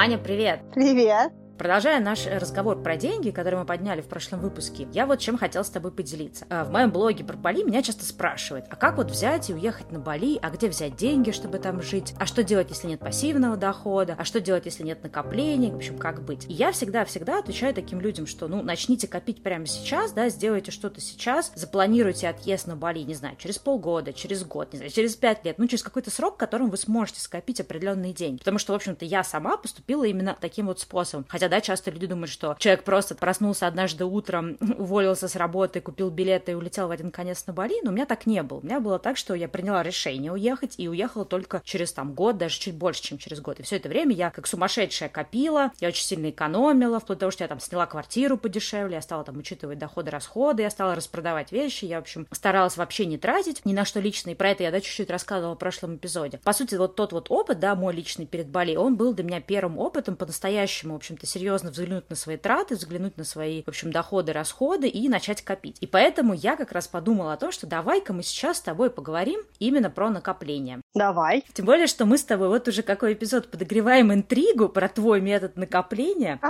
Аня, привет! Привет! Продолжая наш разговор про деньги, который мы подняли в прошлом выпуске, я вот чем хотела с тобой поделиться. А, в моем блоге про Бали меня часто спрашивают, а как вот взять и уехать на Бали, а где взять деньги, чтобы там жить, а что делать, если нет пассивного дохода, а что делать, если нет накоплений, в общем, как быть. И я всегда-всегда отвечаю таким людям, что, ну, начните копить прямо сейчас, да, сделайте что-то сейчас, запланируйте отъезд на Бали, не знаю, через полгода, через год, не знаю, через пять лет, ну, через какой-то срок, в котором вы сможете скопить определенные деньги. Потому что, в общем-то, я сама поступила именно таким вот способом. Хотя да, часто люди думают, что человек просто проснулся однажды утром, уволился с работы, купил билеты и улетел в один конец на Бали, но у меня так не было. У меня было так, что я приняла решение уехать и уехала только через там год, даже чуть больше, чем через год. И все это время я как сумасшедшая копила, я очень сильно экономила, вплоть до того, что я там сняла квартиру подешевле, я стала там учитывать доходы, расходы, я стала распродавать вещи, я, в общем, старалась вообще не тратить ни на что личное, и про это я, да, чуть-чуть рассказывала в прошлом эпизоде. По сути, вот тот вот опыт, да, мой личный перед Бали, он был для меня первым опытом по-настоящему, в общем-то, серьезно взглянуть на свои траты, взглянуть на свои, в общем, доходы, расходы и начать копить. И поэтому я как раз подумала о том, что давай-ка мы сейчас с тобой поговорим именно про накопление. Давай. Тем более, что мы с тобой вот уже какой эпизод подогреваем интригу про твой метод накопления.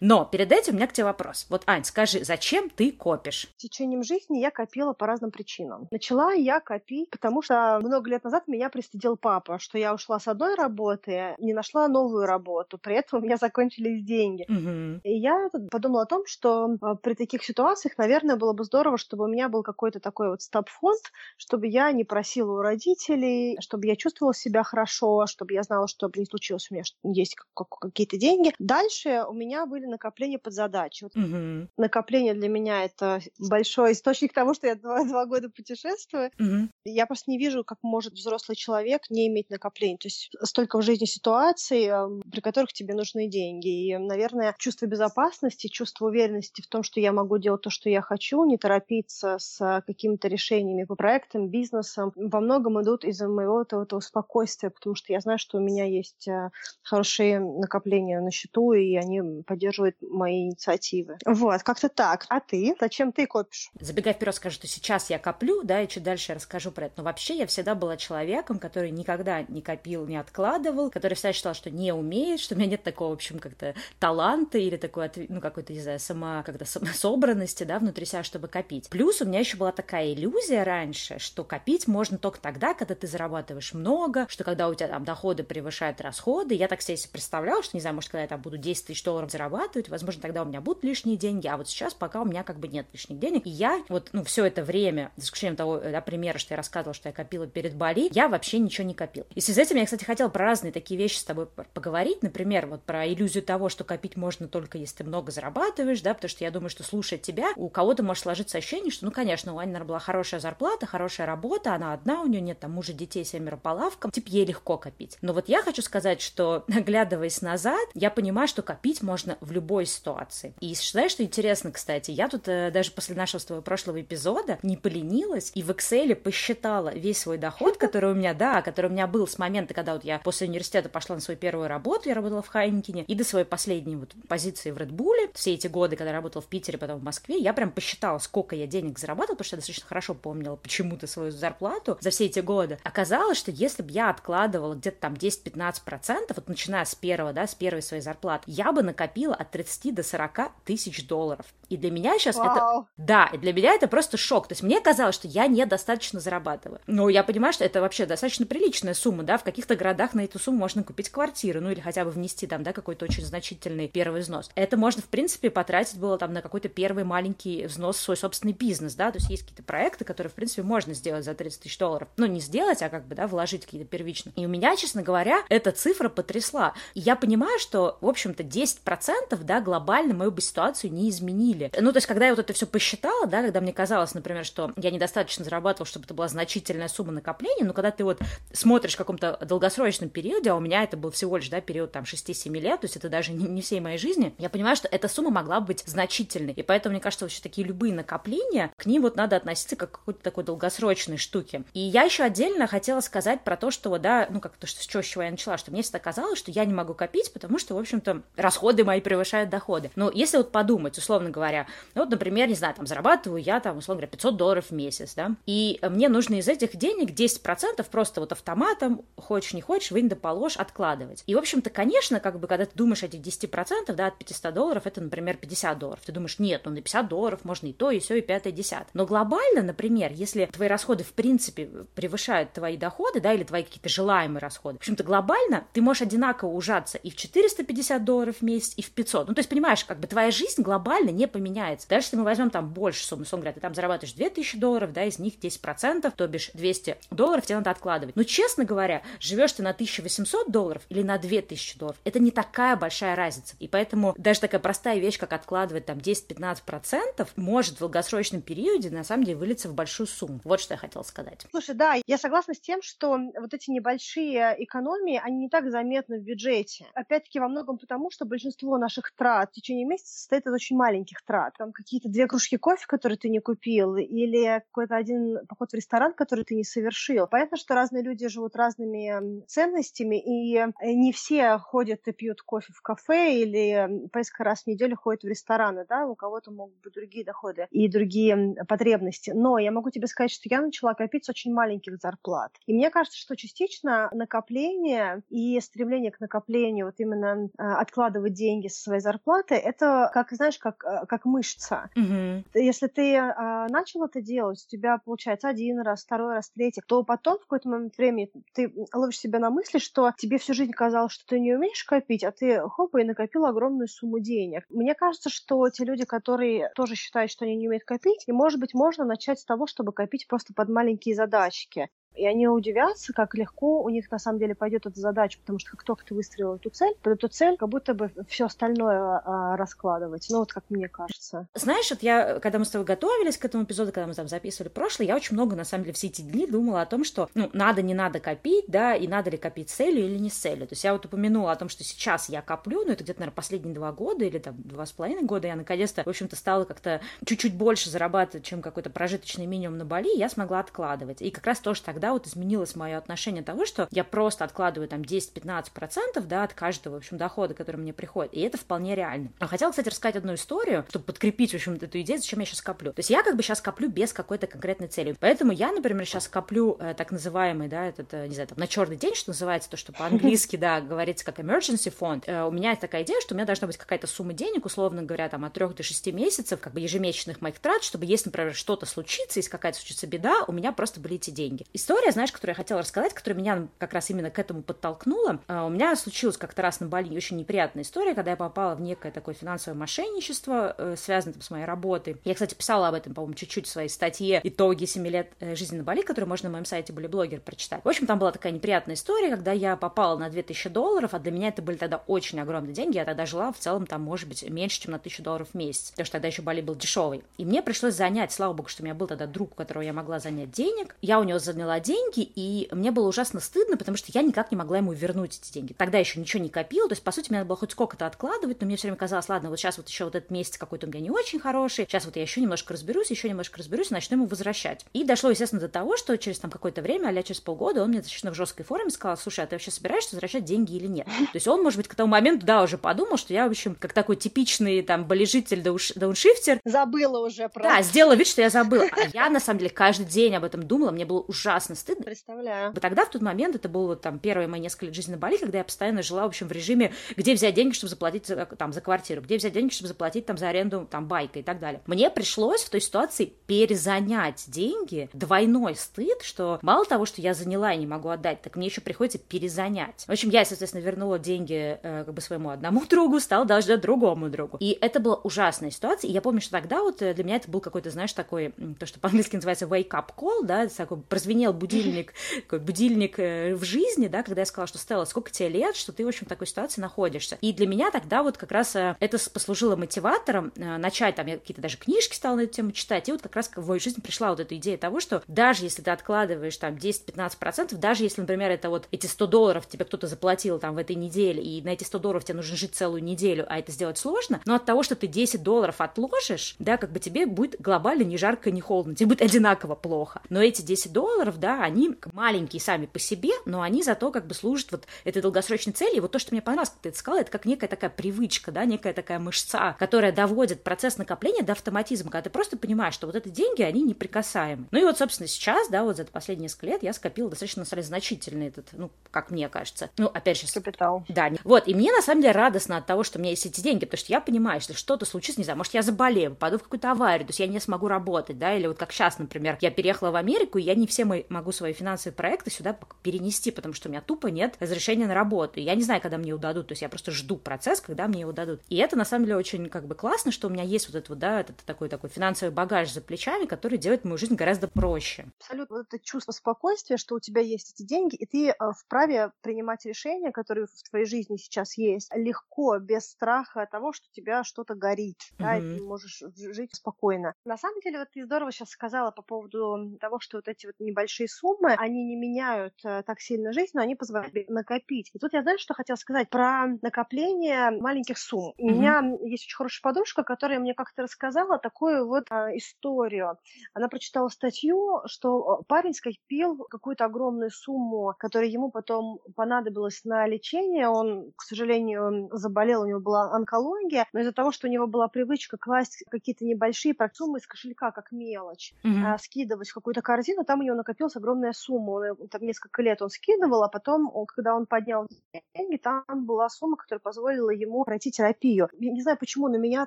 Но перед этим у меня к тебе вопрос. Вот, Ань, скажи, зачем ты копишь? Течением жизни я копила по разным причинам. Начала я копить, потому что много лет назад меня пристыдил папа, что я ушла с одной работы, не нашла новую работу, при этом у меня закончились деньги. Угу. И я подумала о том, что а, при таких ситуациях, наверное, было бы здорово, чтобы у меня был какой-то такой вот стоп-фонд, чтобы я не просила у родителей, чтобы я чувствовала себя хорошо, чтобы я знала, что не случилось у меня, что есть какие-то деньги. Дальше у меня были накопления под задачу. Угу. Накопление для меня это большой источник того, что я два, два года путешествую. Угу. Я просто не вижу, как может взрослый человек не иметь накоплений. То есть столько в жизни ситуаций, при которых тебе нужны деньги. И, наверное, чувство безопасности, чувство уверенности в том, что я могу делать то, что я хочу, не торопиться с какими-то решениями по проектам, бизнесам, во многом идут из-за моего этого, этого спокойствия, потому что я знаю, что у меня есть э, хорошие накопления на счету, и они поддерживают мои инициативы. Вот, как-то так. А ты? Зачем ты копишь? Забегая вперед, скажу, что сейчас я коплю, да, и чуть дальше я расскажу про это. Но вообще я всегда была человеком, который никогда не копил, не откладывал, который всегда считал, что не умеет, что у меня нет такого, в общем, как-то таланта или такой, ну, какой-то, не знаю, сама, как-то собранности, да, внутри себя, чтобы копить. Плюс у меня еще была такая иллюзия раньше, что копить можно только тогда, когда ты зарабатываешь много, что когда у тебя там доходы превышают расходы. Я так себе представляла, что, не знаю, может, когда я там буду 10 тысяч долларов зарабатывать, возможно, тогда у меня будут лишние деньги, а вот сейчас пока у меня как бы нет лишних денег. И я вот, ну, все это время, за исключением того да, примера, что я рассказывала, что я копила перед Бали, я вообще ничего не копила. И с этим я, кстати, хотела про разные такие вещи с тобой поговорить. Например, вот про иллюзию того, что копить можно только если ты много зарабатываешь, да, потому что я думаю, что слушая тебя, у кого-то может сложиться ощущение, что, ну, конечно, у Ани, наверное, была хорошая зарплата, хорошая работа, она одна, у нее нет там мужа, детей, семеро по лавкам, типа ей легко копить. Но вот я хочу сказать, что, оглядываясь назад, я понимаю, что копить можно в любой ситуации. И знаешь, что интересно, кстати, я тут э, даже после нашего с тобой прошлого эпизода не поленилась и в Excel посчитала весь свой доход, который у меня, да, который у меня был с момента, когда вот я после университета пошла на свою первую работу, я работала в Хайнкине, и до своей последней вот позиции в Red Bull, все эти годы, когда я работала в Питере, потом в Москве, я прям посчитала, сколько я денег зарабатывала, потому что я достаточно хорошо помнила почему-то свою зарплату за все эти годы. Оказалось, что если бы я откладывала где-то там 10-15%, вот начиная с первого, да, с первой своей зарплаты, я бы накопила от 30 до 40 тысяч долларов. И для меня сейчас Вау. это... Да, и для меня это просто шок. То есть мне казалось, что я недостаточно зарабатываю. Но я понимаю, что это вообще достаточно приличная сумма, да, в каких-то городах на эту сумму можно купить квартиру, ну или хотя бы внести там, да, какой-то очень значительный первый взнос. Это можно, в принципе, потратить было там на какой-то первый маленький взнос в свой собственный бизнес, да, то есть есть какие-то проекты, которые, в принципе, можно сделать за 30 тысяч долларов. Ну, не сделать, а как бы, да, вложить какие-то первично. И у меня, честно говоря, эта цифра потрясла. И я понимаю, что, в общем-то, 10%, да, глобально мою бы ситуацию не изменили. Ну, то есть, когда я вот это все посчитала, да, когда мне казалось, например, что я недостаточно зарабатывала, чтобы это была значительная сумма накопления, но когда ты вот смотришь в каком-то долгосрочном периоде, а у меня это был всего лишь, да, период там 6-7 лет, то есть это даже не, не всей моей жизни, я понимаю, что эта сумма могла быть значительной. И поэтому, мне кажется, вообще такие любые накопления, к ним вот надо относиться как к какой-то такой долгосрочной штуке. И я еще отдельно хотела сказать про то, что, да, ну, как то, что, с чего я начала, что мне всегда казалось, что я не могу копить, потому что, в общем-то, расходы мои превышают доходы. Но если вот подумать, условно говоря, ну, вот, например, не знаю, там, зарабатываю я, там, условно говоря, 500 долларов в месяц, да, и мне нужно из этих денег 10% просто вот автоматом, хочешь не хочешь, вынь да положь, откладывать. И, в общем-то, конечно, как бы, когда ты думаешь о этих 10%, да, от 500 долларов, это, например, 50 долларов. Ты думаешь, нет, ну, на 50 долларов можно и то, и все, и пятое, десятое. Но глобально, например, если твои расходы, в принципе, превышают твои доходы, да, или твои какие-то желаемые расходы, в общем-то, глобально ты можешь одинаково ужаться и в 450 долларов в месяц, и в 500. Ну, то есть, понимаешь, как бы твоя жизнь глобально не поменяется. Даже если мы возьмем там больше суммы, условно говоря, ты там зарабатываешь 2000 долларов, да, из них 10%, то бишь 200 долларов тебе надо откладывать. Но, честно говоря, живешь ты на 1800 долларов или на 2000 долларов, это не такая большая разница. И поэтому даже такая простая вещь, как откладывать там 10-15%, может в долгосрочном периоде на самом деле вылиться в большую сумму. Вот что я хотела сказать. Слушай, да, я согласна с тем, что вот эти небольшие экономии, они не так заметны в бюджете. Опять-таки во многом потому, что большинство наших трат в течение месяца состоит из очень маленьких трат. Там какие-то две кружки кофе, которые ты не купил, или какой-то один поход в ресторан, который ты не совершил. Понятно, что разные люди живут разными ценностями, и э, не все ходят и пьют кофе в кафе или по несколько раз в неделю ходят в рестораны, да, у кого-то могут быть другие доходы и другие потребности. Но я могу тебе сказать, что я начала копить с очень маленьких зарплат. И мне кажется, что частично накопление и стремление к накоплению, вот именно э, откладывать деньги со своей зарплаты, это, как, знаешь, как, э, как мышца. Mm-hmm. Если ты э, начал это делать, у тебя получается один раз, второй раз, третий, то потом в какой-то момент времени ты ловишь себя на мысли, что тебе всю жизнь казалось, что ты не умеешь копить, а ты хопа и накопил огромную сумму денег. Мне кажется, что те люди, которые тоже считают, что они не умеют копить, и, может быть, можно начать с того, чтобы копить просто под маленькие задачки и они удивятся, как легко у них на самом деле пойдет эта задача, потому что как только ты выстроил эту цель, под эту цель как будто бы все остальное а, раскладывать. Ну вот как мне кажется. Знаешь, вот я, когда мы с тобой готовились к этому эпизоду, когда мы там записывали прошлый, я очень много, на самом деле, все эти дни думала о том, что, ну, надо, не надо копить, да, и надо ли копить целью или не с целью. То есть я вот упомянула о том, что сейчас я коплю, ну, это где-то, наверное, последние два года или там два с половиной года я наконец-то, в общем-то, стала как-то чуть-чуть больше зарабатывать, чем какой-то прожиточный минимум на Бали, я смогла откладывать. И как раз тоже тогда тогда вот изменилось мое отношение того, что я просто откладываю там 10-15% да, от каждого, в общем, дохода, который мне приходит, и это вполне реально. А хотела, кстати, рассказать одну историю, чтобы подкрепить, в общем, эту идею, зачем я сейчас коплю. То есть я как бы сейчас коплю без какой-то конкретной цели. Поэтому я, например, сейчас коплю э, так называемый, да, этот, э, не знаю, там, на черный день, что называется, то, что по-английски, да, говорится как emergency фонд. Э, у меня есть такая идея, что у меня должна быть какая-то сумма денег, условно говоря, там, от 3 до 6 месяцев, как бы ежемесячных моих трат, чтобы если, например, что-то случится, если какая-то случится беда, у меня просто были эти деньги. История, знаешь, которую я хотела рассказать, которая меня как раз именно к этому подтолкнула. А, у меня случилась как-то раз на Бали очень неприятная история, когда я попала в некое такое финансовое мошенничество, э, связанное там, с моей работой. Я, кстати, писала об этом, по-моему, чуть-чуть в своей статье «Итоги 7 лет э, жизни на Бали», которую можно на моем сайте были блогер прочитать. В общем, там была такая неприятная история, когда я попала на 2000 долларов, а для меня это были тогда очень огромные деньги. Я тогда жила в целом там, может быть, меньше, чем на 1000 долларов в месяц, потому что тогда еще Бали был дешевый. И мне пришлось занять, слава богу, что у меня был тогда друг, у которого я могла занять денег. Я у него заняла деньги, и мне было ужасно стыдно, потому что я никак не могла ему вернуть эти деньги. Тогда еще ничего не копила, то есть, по сути, мне надо было хоть сколько-то откладывать, но мне все время казалось, ладно, вот сейчас вот еще вот этот месяц какой-то у меня не очень хороший, сейчас вот я еще немножко разберусь, еще немножко разберусь, и начну ему возвращать. И дошло, естественно, до того, что через там какое-то время, а через полгода, он мне достаточно в жесткой форме сказал, слушай, а ты вообще собираешься возвращать деньги или нет? То есть он, может быть, к тому моменту, да, уже подумал, что я, в общем, как такой типичный там болежитель дауншифтер. Забыла уже просто. Да, сделала вид, что я забыла. А я, на самом деле, каждый день об этом думала, мне было ужасно стыдно. Представляю. Тогда, в тот момент, это было там первые мои несколько лет жизни на Бали, когда я постоянно жила, в общем, в режиме, где взять деньги, чтобы заплатить за, там, за квартиру, где взять деньги, чтобы заплатить там за аренду там байка и так далее. Мне пришлось в той ситуации перезанять деньги, двойной стыд, что мало того, что я заняла и не могу отдать, так мне еще приходится перезанять. В общем, я, соответственно, вернула деньги э, как бы своему одному другу, стала даже другому другу. И это была ужасная ситуация. И я помню, что тогда вот э, для меня это был какой-то, знаешь, такой, то, что по-английски называется wake up call, да, такой прозвенел будильник, такой будильник э, в жизни, да, когда я сказала, что Стелла, сколько тебе лет, что ты, в общем, в такой ситуации находишься. И для меня тогда вот как раз э, это послужило мотиватором э, начать, там, я какие-то даже книжки стала на эту тему читать, и вот как раз в мою жизнь пришла вот эта идея того, что даже если ты откладываешь там 10-15%, даже если, например, это вот эти 100 долларов тебе кто-то заплатил там в этой неделе, и на эти 100 долларов тебе нужно жить целую неделю, а это сделать сложно, но от того, что ты 10 долларов отложишь, да, как бы тебе будет глобально ни жарко, ни холодно, тебе будет одинаково плохо. Но эти 10 долларов, да, да, они маленькие сами по себе, но они зато как бы служат вот этой долгосрочной цели. И вот то, что мне понравилось, как ты это сказала, это как некая такая привычка, да, некая такая мышца, которая доводит процесс накопления до автоматизма, когда ты просто понимаешь, что вот эти деньги, они неприкасаемы. Ну и вот, собственно, сейчас, да, вот за последние несколько лет я скопила достаточно, на самом деле, значительный этот, ну, как мне кажется. Ну, опять же... Капитал. Да. Вот, и мне, на самом деле, радостно от того, что у меня есть эти деньги, потому что я понимаю, если что-то случится, не знаю, может, я заболею, попаду в какую-то аварию, то есть я не смогу работать, да, или вот как сейчас, например, я переехала в Америку, и я не все мои, могу свои финансовые проекты сюда перенести, потому что у меня тупо нет разрешения на работу. Я не знаю, когда мне его дадут, то есть я просто жду процесс, когда мне его дадут. И это, на самом деле, очень как бы классно, что у меня есть вот этот вот, да, этот такой такой финансовый багаж за плечами, который делает мою жизнь гораздо проще. Абсолютно. Вот это чувство спокойствия, что у тебя есть эти деньги, и ты э, вправе принимать решения, которые в твоей жизни сейчас есть, легко, без страха того, что у тебя что-то горит, mm-hmm. да, и ты можешь жить спокойно. На самом деле, вот ты здорово сейчас сказала по поводу того, что вот эти вот небольшие суммы, они не меняют э, так сильно жизнь, но они позволяют накопить. И тут я, знаю, что хотела сказать про накопление маленьких сумм. У меня есть очень хорошая подружка, которая мне как-то рассказала такую вот э, историю. Она прочитала статью, что парень скопил какую-то огромную сумму, которая ему потом понадобилась на лечение. Он, к сожалению, заболел, у него была онкология, но из-за того, что у него была привычка класть какие-то небольшие суммы из кошелька, как мелочь, mm-hmm. скидывать в какую-то корзину, там у него накопилась огромная сумма. Он, там несколько лет он скидывал, а потом, он, когда он поднял деньги, там была сумма, которая позволила ему пройти терапию. Я не знаю почему, но меня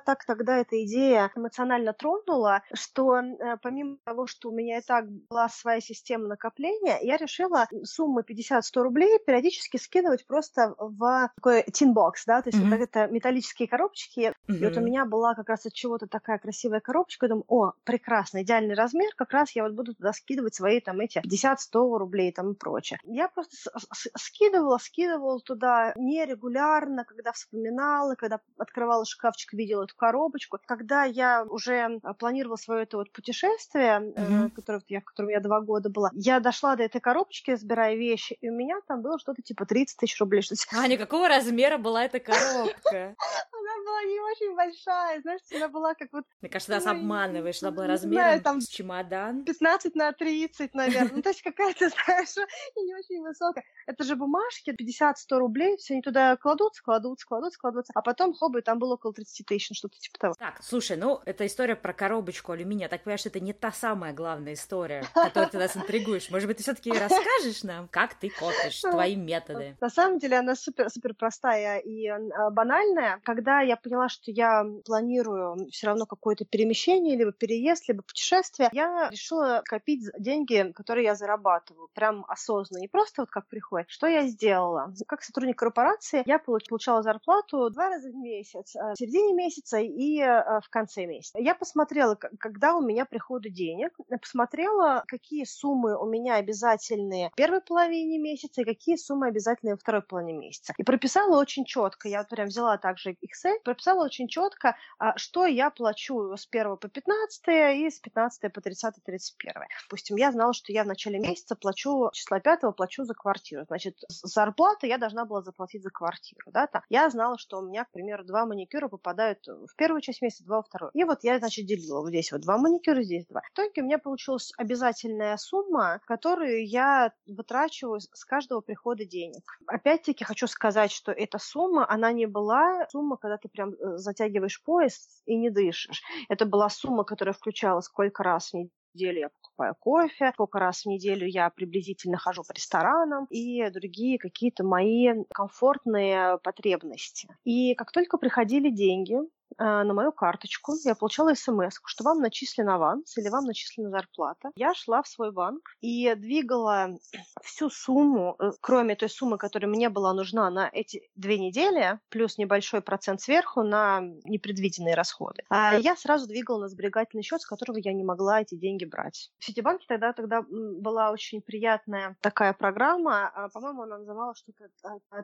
так тогда эта идея эмоционально тронула, что э, помимо того, что у меня и так была своя система накопления, я решила суммы 50-100 рублей периодически скидывать просто в такой тинбокс, да, то есть mm-hmm. вот это металлические коробочки. Mm-hmm. И вот у меня была как раз от чего-то такая красивая коробочка, я думаю, о, прекрасно, идеальный размер, как раз я вот буду туда скидывать свои там эти 50-100 рублей там и прочее. Я просто скидывала, скидывала туда нерегулярно, когда вспоминала, когда открывала шкафчик, видела эту коробочку. Когда я уже планировала свое это вот путешествие, mm-hmm. которое я, в котором я два года была, я дошла до этой коробочки, забирая вещи, и у меня там было что-то типа 30 тысяч рублей. Что Аня, какого размера была эта коробка? Она была не очень большая, знаешь, она была как вот... Мне кажется, нас обманываешь, она была размером там чемодан. 15 на 30, наверное. Ну, то есть какая-то, знаешь, не очень высокая. Это же бумажки, 50-100 рублей, все они туда кладутся, кладутся, кладутся, кладутся, а потом, хобы, там было около 30 тысяч, ну, что-то типа того. Так, слушай, ну, это история про коробочку алюминия. Так понимаешь, это не та самая главная история, которую ты нас интригуешь. Может быть, ты все таки расскажешь нам, как ты копишь, твои методы? На самом деле, она супер-супер простая и а, банальная. Когда я поняла, что я планирую все равно какое-то перемещение, либо переезд, либо путешествие, я решила копить деньги, которые я зарабатываю, прям осознанно, не просто вот как приходит. Что я сделала? Как сотрудник корпорации я получала зарплату два раза в месяц, э, в середине месяца и э, в конце месяца. Я посмотрела, когда у меня приходят денег, посмотрела, какие суммы у меня обязательные в первой половине месяца и какие суммы обязательные во второй половине месяца. И прописала очень четко. Я прям взяла также Excel, прописала очень четко, что я плачу с 1 по 15 и с 15 по 30 31. Допустим, я знала, что я в начале месяца плачу, числа 5 плачу за квартиру. Значит, зарплата я должна была заплатить за квартиру. Да, там. Я знала, что у меня, к примеру, два маникюра попадают в первую часть месяца, два во вторую. И вот я, значит, делила. Вот здесь вот два маникюра, здесь два. В итоге у меня получилась обязательная сумма, которую я вытрачиваю с каждого прихода денег. Опять-таки хочу сказать, что эта сумма, она не была сумма, когда ты прям э, затягиваешь пояс и не дышишь. Это была сумма, которая включала сколько раз в неделю я покупаю кофе, сколько раз в неделю я приблизительно хожу по ресторанам и другие какие-то мои комфортные потребности. И как только приходили деньги, на мою карточку, я получала смс, что вам начислен аванс или вам начислена зарплата. Я шла в свой банк и двигала всю сумму, э, кроме той суммы, которая мне была нужна на эти две недели, плюс небольшой процент сверху на непредвиденные расходы. А я сразу двигала на сберегательный счет, с которого я не могла эти деньги брать. В Ситибанке тогда, тогда была очень приятная такая программа, а, по-моему, она называлась что-то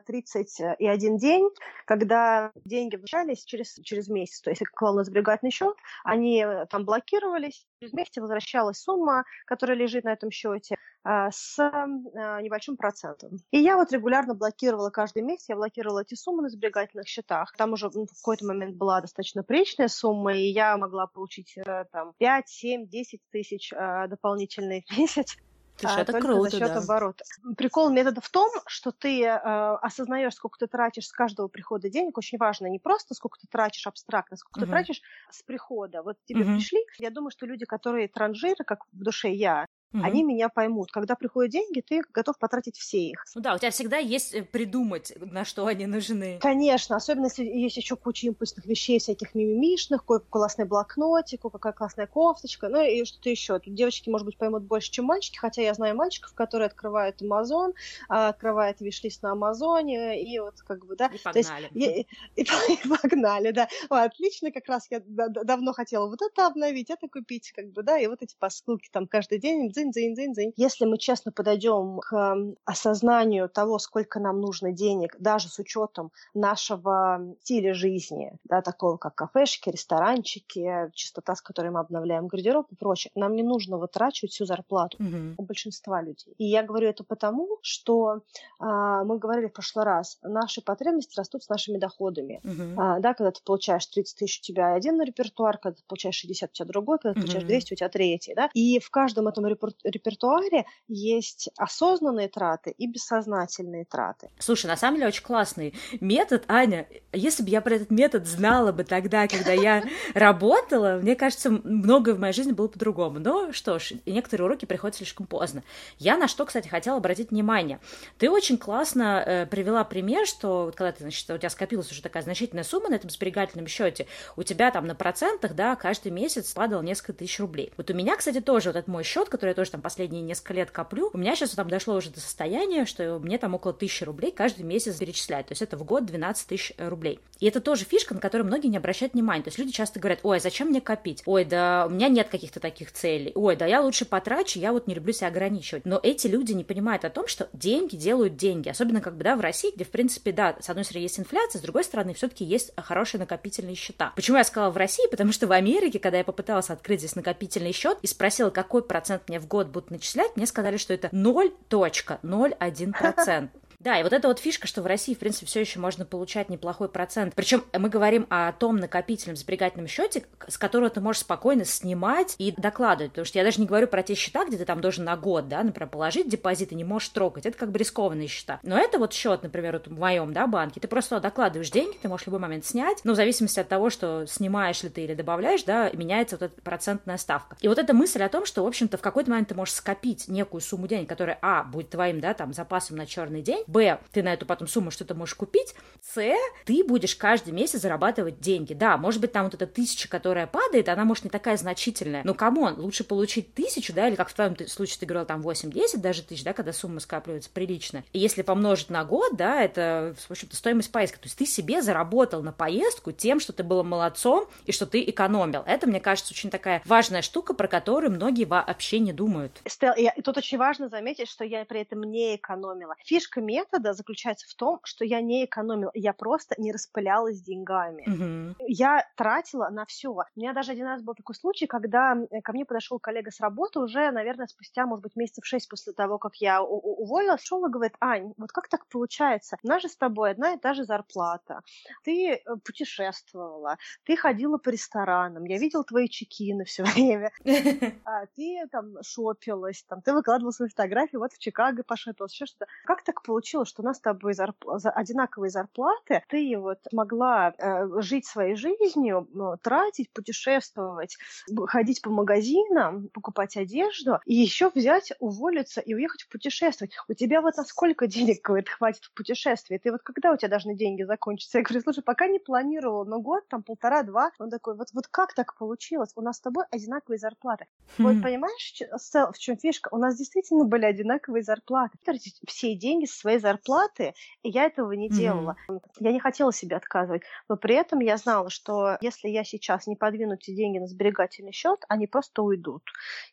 31 день, когда деньги возвращались через, через месяц месяц. То есть, если клал на сберегательный счет, они э, там блокировались, через месяц возвращалась сумма, которая лежит на этом счете, а, с а, небольшим процентом. И я вот регулярно блокировала каждый месяц, я блокировала эти суммы на сберегательных счетах. Там уже ну, в какой-то момент была достаточно приличная сумма, и я могла получить э, там 5, 7, 10 тысяч дополнительных в месяц. Слушай, а, это только круто, за счет да. оборота. Прикол метода в том, что ты э, осознаешь, сколько ты тратишь с каждого прихода денег. Очень важно не просто сколько ты тратишь абстрактно, сколько угу. ты тратишь с прихода. Вот тебе угу. пришли. Я думаю, что люди, которые транжиры, как в душе я, Угу. Они меня поймут. Когда приходят деньги, ты готов потратить все их. Ну да, у тебя всегда есть э, придумать, на что они нужны. Конечно, особенно если есть еще куча импульсных вещей, всяких мимимишных, какой классный блокнотик, какая классная кофточка, ну и что-то еще. Тут девочки, может быть, поймут больше, чем мальчики, хотя я знаю мальчиков, которые открывают Amazon, а, открывают вишлист на Амазоне, и вот как бы, да. И погнали. есть, и, и, и погнали, да. О, отлично, как раз я давно хотела вот это обновить, это купить, как бы, да, и вот эти посылки там каждый день дзынь, дзынь, дзынь, дзынь. Если мы честно подойдем к осознанию того, сколько нам нужно денег, даже с учетом нашего стиля жизни, да, такого как кафешки, ресторанчики, чистота, с которой мы обновляем гардероб и прочее, нам не нужно вытрачивать всю зарплату mm-hmm. у большинства людей. И я говорю это потому, что а, мы говорили в прошлый раз, наши потребности растут с нашими доходами. Mm-hmm. А, да, когда ты получаешь 30 тысяч, у тебя один репертуар, когда ты получаешь 60, у тебя другой, когда ты mm-hmm. получаешь 200, у тебя третий. Да? И в каждом этом репертуаре репертуаре есть осознанные траты и бессознательные траты. Слушай, на самом деле очень классный метод, Аня. Если бы я про этот метод знала бы тогда, когда я работала, мне кажется, многое в моей жизни было по-другому. Но что ж, некоторые уроки приходят слишком поздно. Я на что, кстати, хотела обратить внимание. Ты очень классно э, привела пример, что когда ты, значит, у тебя скопилась уже такая значительная сумма на этом сберегательном счете, у тебя там на процентах, да, каждый месяц падало несколько тысяч рублей. Вот у меня, кстати, тоже вот этот мой счет, который я тоже там последние несколько лет коплю, у меня сейчас там дошло уже до состояния, что мне там около тысячи рублей каждый месяц перечисляют. То есть это в год 12 тысяч рублей. И это тоже фишка, на которую многие не обращают внимания. То есть люди часто говорят, ой, а зачем мне копить? Ой, да у меня нет каких-то таких целей. Ой, да я лучше потрачу, я вот не люблю себя ограничивать. Но эти люди не понимают о том, что деньги делают деньги. Особенно как бы, да, в России, где, в принципе, да, с одной стороны есть инфляция, с другой стороны все-таки есть хорошие накопительные счета. Почему я сказала в России? Потому что в Америке, когда я попыталась открыть здесь накопительный счет и спросила, какой процент мне в год будут начислять, мне сказали, что это 0.01%. Да, и вот эта вот фишка, что в России, в принципе, все еще можно получать неплохой процент. Причем мы говорим о том накопительном сберегательном счете, с которого ты можешь спокойно снимать и докладывать. Потому что я даже не говорю про те счета, где ты там должен на год, да, например, положить депозит и не можешь трогать. Это как бы рискованные счета. Но это вот счет, например, вот в моем, да, банке, ты просто докладываешь деньги, ты можешь в любой момент снять, но в зависимости от того, что снимаешь ли ты или добавляешь, да, меняется вот эта процентная ставка. И вот эта мысль о том, что, в общем-то, в какой-то момент ты можешь скопить некую сумму денег, которая, а, будет твоим, да, там, запасом на черный день, Б, ты на эту потом сумму что-то можешь купить, С, ты будешь каждый месяц зарабатывать деньги. Да, может быть, там вот эта тысяча, которая падает, она может не такая значительная, но come on, лучше получить тысячу, да, или как в твоем случае ты говорил, там 8-10 даже тысяч, да, когда сумма скапливается прилично. И если помножить на год, да, это, в общем-то, стоимость поездки. То есть ты себе заработал на поездку тем, что ты был молодцом и что ты экономил. Это, мне кажется, очень такая важная штука, про которую многие вообще не думают. Стел, и тут очень важно заметить, что я при этом не экономила. Фишка метода заключается в том, что я не экономила, я просто не распылялась деньгами. Угу. Я тратила на все. У меня даже один раз был такой случай, когда ко мне подошел коллега с работы уже, наверное, спустя, может быть, месяцев шесть после того, как я уволилась, шел и говорит, Ань, вот как так получается? У нас же с тобой одна и та же зарплата. Ты э, путешествовала, ты ходила по ресторанам, я видел твои чекины все время. А ты там шопилась, там, ты выкладывала свои фотографии, вот в Чикаго пошопилась, еще что-то. Как так получилось, что у нас с тобой зарп... одинаковые зарплаты, ты вот могла э, жить своей жизнью, ну, тратить, путешествовать, ходить по магазинам, покупать одежду, и еще взять, уволиться и уехать в путешествовать. У тебя вот на сколько денег, говорит, хватит в путешествии? Ты вот когда у тебя должны деньги закончиться? Я говорю, слушай, пока не планировала, но год, там, полтора-два. Он такой, вот, вот как так получилось? У нас с тобой одинаковые зарплаты. Хм. Вот понимаешь, в чем фишка? У нас действительно были одинаковые зарплаты. Тратить все деньги со своей зарплаты, и я этого не делала. Mm-hmm. Я не хотела себе отказывать, но при этом я знала, что если я сейчас не подвину эти деньги на сберегательный счет, они просто уйдут.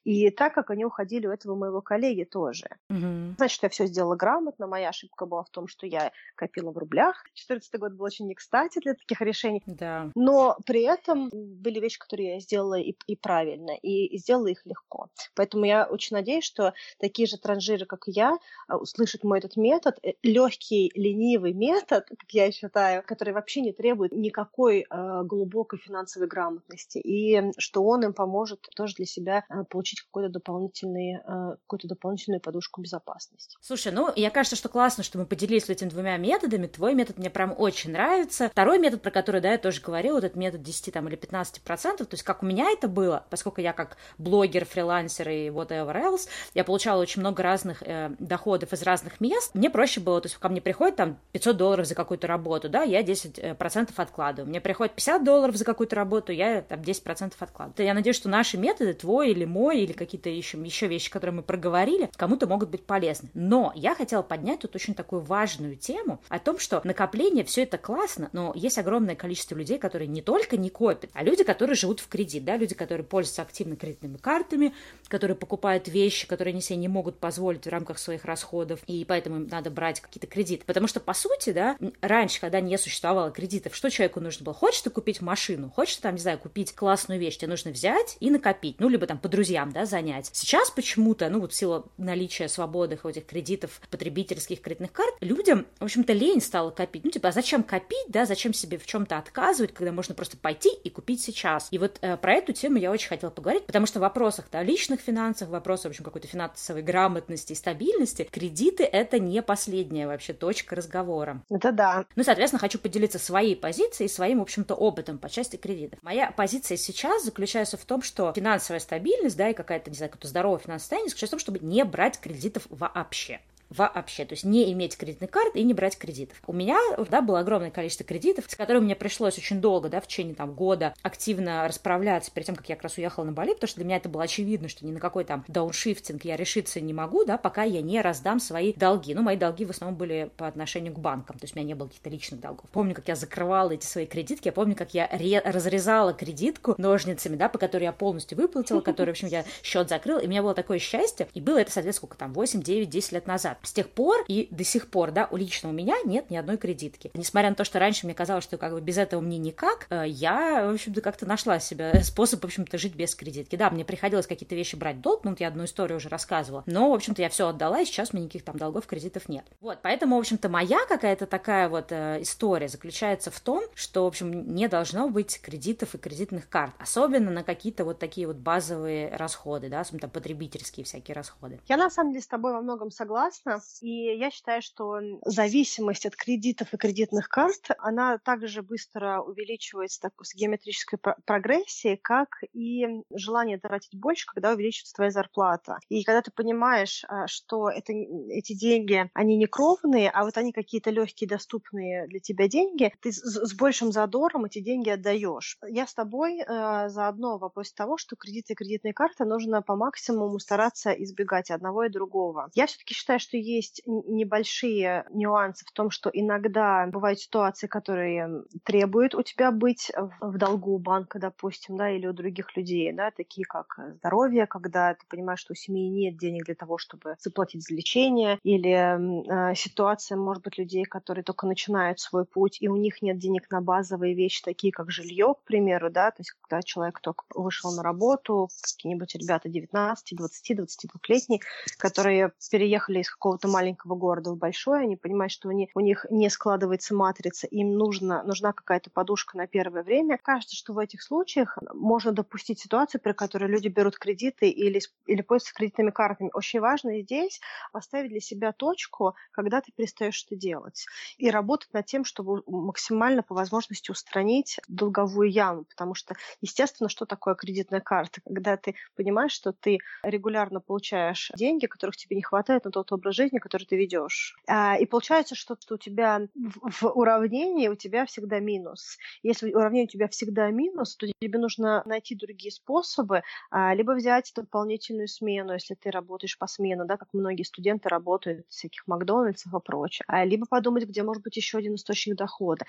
И так как они уходили у этого моего коллеги тоже. Mm-hmm. Значит, я все сделала грамотно. Моя ошибка была в том, что я копила в рублях. 2014 год был очень не кстати для таких решений. Да. Но при этом были вещи, которые я сделала и, и правильно, и, и сделала их легко. Поэтому я очень надеюсь, что такие же транжиры, как я, а, услышат мой этот метод этот э, легкий, ленивый метод, как я считаю, который вообще не требует никакой э, глубокой финансовой грамотности, и что он им поможет тоже для себя э, получить какой-то дополнительный, э, какую-то дополнительную подушку безопасности. Слушай, ну, я кажется, что классно, что мы поделились этими двумя методами. Твой метод мне прям очень нравится. Второй метод, про который, да, я тоже говорила, вот этот метод 10 там, или 15 процентов, то есть как у меня это было, поскольку я как блогер, фрилансер и whatever else, я получала очень много разных э, доходов из разных мест, мне проще было, то есть ко мне приходит там 500 долларов за какую-то работу, да, я 10% э, откладываю. Мне приходит 50 долларов за какую-то работу, я там 10% процентов откладываю. Я надеюсь, что наши методы, твой или мой, или какие-то еще, еще вещи, которые мы проговорили, кому-то могут быть полезны. Но я хотела поднять тут очень такую важную тему о том, что накопление все это классно, но есть огромное количество людей, которые не только не копят, а люди, которые живут в кредит, да, люди, которые пользуются активно кредитными картами, которые покупают вещи, которые они себе не могут позволить в рамках своих расходов, и поэтому им надо брать какие-то кредиты. Потому что, по сути, да, раньше, когда не существовало кредитов, что человеку нужно было? Хочешь ты купить машину, хочешь там, не знаю, купить классную вещь, тебе нужно взять и накопить, ну, либо там по друзьям, да, занять. Сейчас почему-то, ну, вот в силу наличия свободы этих кредитов, потребительских кредитных карт, людям, в общем-то, лень стала копить. Ну, типа, а зачем копить, да, зачем себе в чем-то отказывать, когда можно просто пойти и купить сейчас. И вот э, про эту тему я очень хотела поговорить, потому что в вопросах да, личных финансах, в вопросах, в общем, какой-то финансовой грамотности и стабильности, кредиты — это не последняя вообще точка разговора. Это да. Ну, соответственно, хочу поделиться своей позицией, своим, в общем-то, опытом по части кредитов. Моя позиция сейчас заключается в том, что финансовая стабильность, да, и какая-то, не знаю, какое-то здоровое финансовое состояние заключается в том, чтобы не брать кредитов вообще вообще, то есть не иметь кредитной карты и не брать кредитов. У меня, да, было огромное количество кредитов, с которыми мне пришлось очень долго, да, в течение там года активно расправляться перед тем, как я как раз уехала на Бали, потому что для меня это было очевидно, что ни на какой там дауншифтинг я решиться не могу, да, пока я не раздам свои долги. Ну, мои долги в основном были по отношению к банкам, то есть у меня не было каких-то личных долгов. Помню, как я закрывала эти свои кредитки, я помню, как я разрезала кредитку ножницами, да, по которой я полностью выплатила, которой, в общем, я счет закрыла, и у меня было такое счастье, и было это, соответственно, сколько там, 8, 9, 10 лет назад. С тех пор и до сих пор, да, у лично у меня нет ни одной кредитки. Несмотря на то, что раньше мне казалось, что как бы без этого мне никак, э, я, в общем-то, как-то нашла себе способ, в общем-то, жить без кредитки. Да, мне приходилось какие-то вещи брать долг, ну, вот я одну историю уже рассказывала, но, в общем-то, я все отдала, и сейчас у меня никаких там долгов, кредитов нет. Вот, поэтому, в общем-то, моя какая-то такая вот э, история заключается в том, что, в общем, не должно быть кредитов и кредитных карт, особенно на какие-то вот такие вот базовые расходы, да, особенно потребительские всякие расходы. Я, на самом деле, с тобой во многом согласна, и я считаю, что зависимость от кредитов и кредитных карт, она также быстро увеличивается так, с геометрической прогрессией, как и желание тратить больше, когда увеличивается твоя зарплата. И когда ты понимаешь, а, что это, эти деньги, они не кровные, а вот они какие-то легкие, доступные для тебя деньги, ты с, с большим задором эти деньги отдаешь. Я с тобой э, заодно в вопросе того, что кредиты и кредитные карты нужно по максимуму стараться избегать одного и другого. Я все-таки считаю, что есть небольшие нюансы в том, что иногда бывают ситуации, которые требуют у тебя быть в долгу у банка, допустим, да, или у других людей, да, такие как здоровье, когда ты понимаешь, что у семьи нет денег для того, чтобы заплатить за лечение, или э, ситуация, может быть, людей, которые только начинают свой путь, и у них нет денег на базовые вещи, такие как жилье, к примеру, да, то есть когда человек только вышел на работу, какие-нибудь ребята 19, 20, 22-летние, которые переехали из какого-то маленького города в большой, они понимают, что они, у них не складывается матрица, им нужно, нужна какая-то подушка на первое время. Кажется, что в этих случаях можно допустить ситуацию, при которой люди берут кредиты или, или пользуются кредитными картами. Очень важно здесь поставить для себя точку, когда ты перестаешь это делать, и работать над тем, чтобы максимально по возможности устранить долговую яму, потому что, естественно, что такое кредитная карта? Когда ты понимаешь, что ты регулярно получаешь деньги, которых тебе не хватает на тот образ жизни, который ты ведешь. А, и получается, что у тебя в уравнении у тебя всегда минус. Если уравнение у тебя всегда минус, то тебе нужно найти другие способы, а, либо взять дополнительную смену, если ты работаешь по смену, да, как многие студенты работают в всяких Макдональдсах и прочее, а, либо подумать, где может быть еще один источник дохода,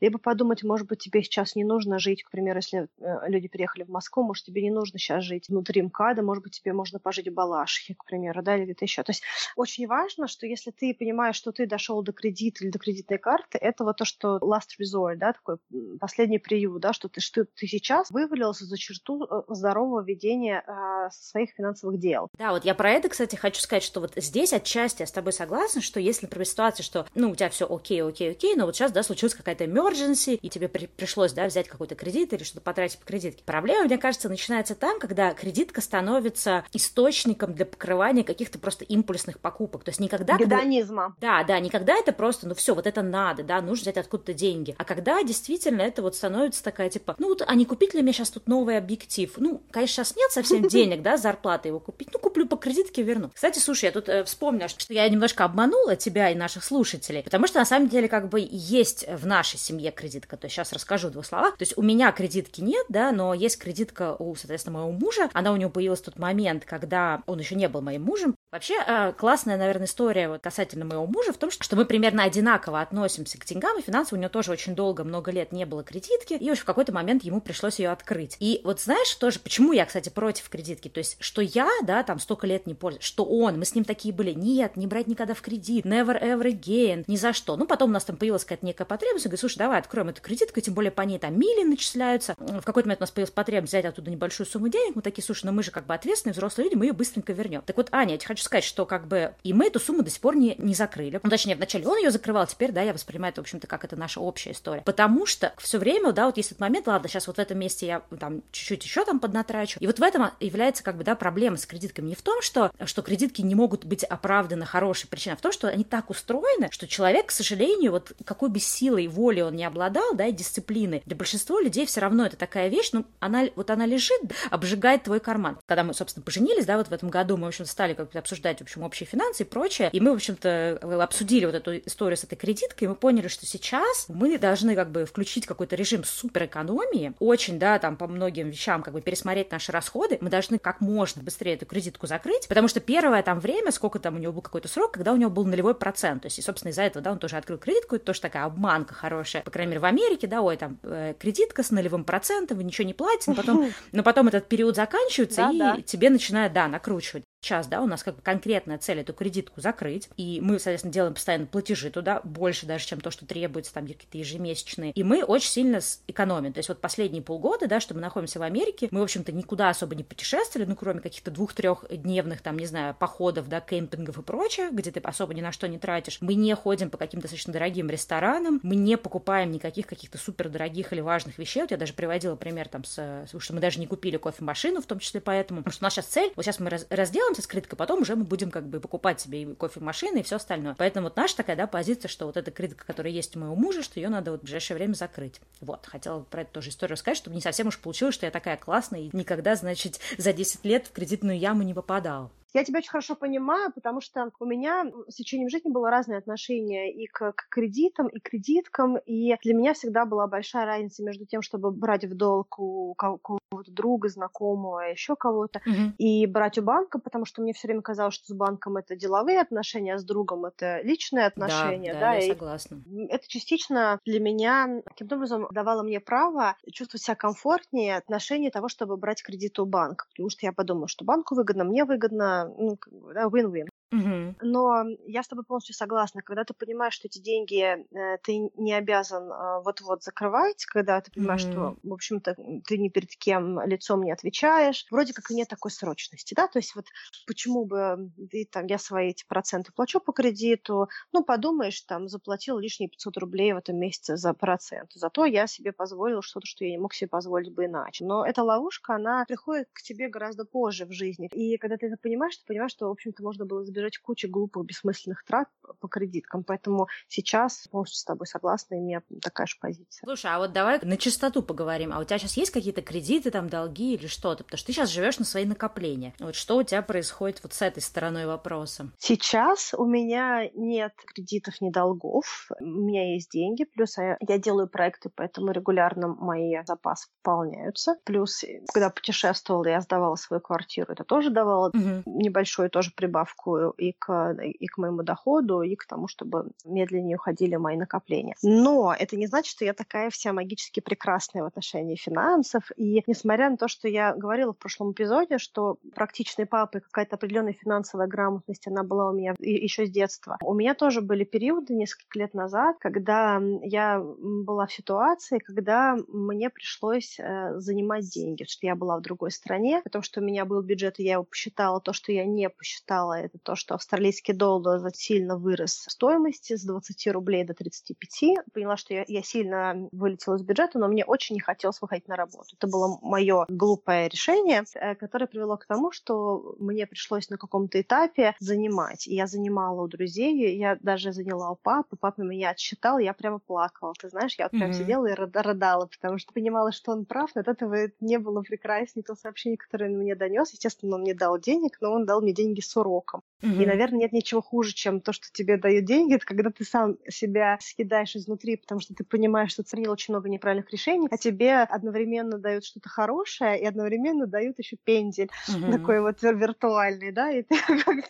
либо подумать, может быть, тебе сейчас не нужно жить, к примеру, если э, люди приехали в Москву, может, тебе не нужно сейчас жить внутри МКАДа, может быть, тебе можно пожить в Балашихе, к примеру, да, или где-то еще. То есть очень важно, что если ты понимаешь, что ты дошел до кредита или до кредитной карты, это вот то, что last resort, да, такой последний приют, да, что ты, что ты сейчас вывалился за черту э, здорового ведения э, своих финансовых дел. Да, вот я про это, кстати, хочу сказать, что вот здесь отчасти я с тобой согласна, что если, например, ситуация, что, ну, у тебя все окей, окей, окей, но вот сейчас, да, случилась какая-то emergency, и тебе при пришлось, да, взять какой-то кредит или что-то потратить по кредитке. Проблема, мне кажется, начинается там, когда кредитка становится источником для покрывания каких-то просто импульсных покупок. То есть никогда... Гедонизма. Да, да, никогда это просто, ну все, вот это надо, да, нужно взять откуда-то деньги. А когда действительно это вот становится такая, типа, ну вот, а не купить ли мне сейчас тут новый объектив? Ну, конечно, сейчас нет совсем денег, да, зарплаты его купить. Ну, куплю по кредитке, верну. Кстати, слушай, я тут э, вспомнила, что я немножко обманула тебя и наших слушателей, потому что на самом деле как бы есть в нашей семье кредитка. То есть сейчас расскажу в двух словах. То есть у меня кредитки нет, да, но есть кредитка у, соответственно, моего мужа. Она у него появилась в тот момент, когда он еще не был моим мужем. Вообще, э, классная, наверное, история вот касательно моего мужа в том, что мы примерно одинаково относимся к деньгам, и финансово у него тоже очень долго, много лет не было кредитки, и уж в какой-то момент ему пришлось ее открыть. И вот знаешь тоже, почему я, кстати, против кредитки? То есть, что я, да, там столько лет не пользуюсь, что он, мы с ним такие были, нет, не брать никогда в кредит, never ever again, ни за что. Ну, потом у нас там появилась какая-то некая потребность, я говорю, слушай, давай откроем эту кредитку, тем более по ней там мили начисляются. В какой-то момент у нас появилась потребность взять оттуда небольшую сумму денег, мы такие, слушай, ну мы же как бы ответственные взрослые люди, мы ее быстренько вернем. Так вот, Аня, я тебе хочу сказать, что как бы и мы эту сумму до сих пор не, не закрыли. Ну, точнее, вначале он ее закрывал, теперь, да, я воспринимаю это, в общем-то, как это наша общая история. Потому что все время, да, вот есть этот момент, ладно, сейчас вот в этом месте я там чуть-чуть еще там поднатрачу. И вот в этом является, как бы, да, проблема с кредитками. Не в том, что, что кредитки не могут быть оправданы хорошей причиной, а в том, что они так устроены, что человек, к сожалению, вот какой бы силой воли он не обладал, да, и дисциплины, для большинства людей все равно это такая вещь, ну, она, вот она лежит, обжигает твой карман. Когда мы, собственно, поженились, да, вот в этом году мы, в общем, стали как-то обсуждать, в общем, общие финансы и прочее. И мы, в общем-то, обсудили вот эту историю с этой кредиткой, и мы поняли, что сейчас мы должны как бы включить какой-то режим суперэкономии, очень, да, там по многим вещам как бы пересмотреть наши расходы. Мы должны как можно быстрее эту кредитку закрыть, потому что первое там время, сколько там у него был какой-то срок, когда у него был нулевой процент. То есть, и, собственно, из-за этого, да, он тоже открыл кредитку, это тоже такая обманка хорошая. По крайней мере, в Америке, да, ой, там э, кредитка с нулевым процентом, вы ничего не платите, но потом, но потом этот период заканчивается, да, и да. тебе начинают, да, накручивать. Сейчас, да, у нас как бы конкретная цель эту кредитку закрыть, и мы, соответственно, делаем постоянно платежи туда, больше даже, чем то, что требуется, там какие-то ежемесячные, и мы очень сильно экономим. То есть вот последние полгода, да, что мы находимся в Америке, мы, в общем-то, никуда особо не путешествовали, ну, кроме каких-то двух-трех дневных, там, не знаю, походов, да, кемпингов и прочее, где ты особо ни на что не тратишь. Мы не ходим по каким-то достаточно дорогим ресторанам, мы не покупаем никаких каких-то супер дорогих или важных вещей. Вот я даже приводила пример там, с, что мы даже не купили кофемашину, в том числе поэтому, потому что у нас сейчас цель, вот сейчас мы раз, разделаем ознакомимся с кредиткой, потом уже мы будем как бы покупать себе и кофемашины и все остальное. Поэтому вот наша такая, да, позиция, что вот эта кредитка, которая есть у моего мужа, что ее надо вот в ближайшее время закрыть. Вот, хотела про это тоже историю рассказать, чтобы не совсем уж получилось, что я такая классная и никогда, значит, за 10 лет в кредитную яму не попадала. Я тебя очень хорошо понимаю, потому что у меня с течением жизни было разное отношение и к, к кредитам, и к кредиткам, и для меня всегда была большая разница между тем, чтобы брать в долг у какого-то друга, знакомого, еще кого-то, mm-hmm. и брать у банка, потому что мне все время казалось, что с банком это деловые отношения, а с другом это личные отношения. Да, да, да я и согласна. Это частично для меня каким-то образом давало мне право чувствовать себя комфортнее отношении того, чтобы брать кредит у банка, потому что я подумала, что банку выгодно, мне выгодно, ну, как бы, да, win-win. Угу. Но я с тобой полностью согласна. Когда ты понимаешь, что эти деньги э, ты не обязан э, вот-вот закрывать, когда ты понимаешь, угу. что, в общем-то, ты ни перед кем лицом не отвечаешь, вроде как и нет такой срочности, да, то есть вот почему бы ты, там, я свои эти проценты плачу по кредиту, ну, подумаешь, там, заплатил лишние 500 рублей в этом месяце за процент, зато я себе позволил что-то, что я не мог себе позволить бы иначе. Но эта ловушка, она приходит к тебе гораздо позже в жизни, и когда ты это понимаешь, ты понимаешь, что, в общем-то, можно было избежать избежать кучи глупых, бессмысленных трат по кредиткам. Поэтому сейчас полностью с тобой согласна, и у меня такая же позиция. Слушай, а вот давай на чистоту поговорим. А у тебя сейчас есть какие-то кредиты, там, долги или что-то? Потому что ты сейчас живешь на свои накопления. Вот что у тебя происходит вот с этой стороной вопроса? Сейчас у меня нет кредитов, ни долгов. У меня есть деньги, плюс я, я делаю проекты, поэтому регулярно мои запасы пополняются. Плюс, когда путешествовала, я сдавала свою квартиру, это тоже давало угу. небольшую тоже прибавку и к, и к моему доходу, и к тому, чтобы медленнее уходили мои накопления. Но это не значит, что я такая вся магически прекрасная в отношении финансов. И несмотря на то, что я говорила в прошлом эпизоде, что практичный папа и какая-то определенная финансовая грамотность, она была у меня еще с детства. У меня тоже были периоды несколько лет назад, когда я была в ситуации, когда мне пришлось э, занимать деньги, что я была в другой стране, потому что у меня был бюджет, и я его посчитала. То, что я не посчитала, это то, что австралийский доллар сильно вырос в стоимости с 20 рублей до 35. Поняла, что я, я сильно вылетела из бюджета, но мне очень не хотелось выходить на работу. Это было мое глупое решение, э, которое привело к тому, что мне пришлось на каком-то этапе занимать. И я занимала у друзей, я даже заняла у папы, папа меня отсчитал, я прямо плакала. Ты знаешь, я вот прям mm-hmm. сидела и рыдала, потому что понимала, что он прав, но от этого не было прекраснее то сообщение, которое он мне донес. Естественно, он мне дал денег, но он дал мне деньги с уроком. Mm-hmm. И, наверное, нет ничего хуже, чем то, что тебе дают деньги, это когда ты сам себя съедаешь изнутри, потому что ты понимаешь, что принял очень много неправильных решений, а тебе одновременно дают что-то хорошее и одновременно дают еще пендель mm-hmm. такой вот виртуальный, да, и ты,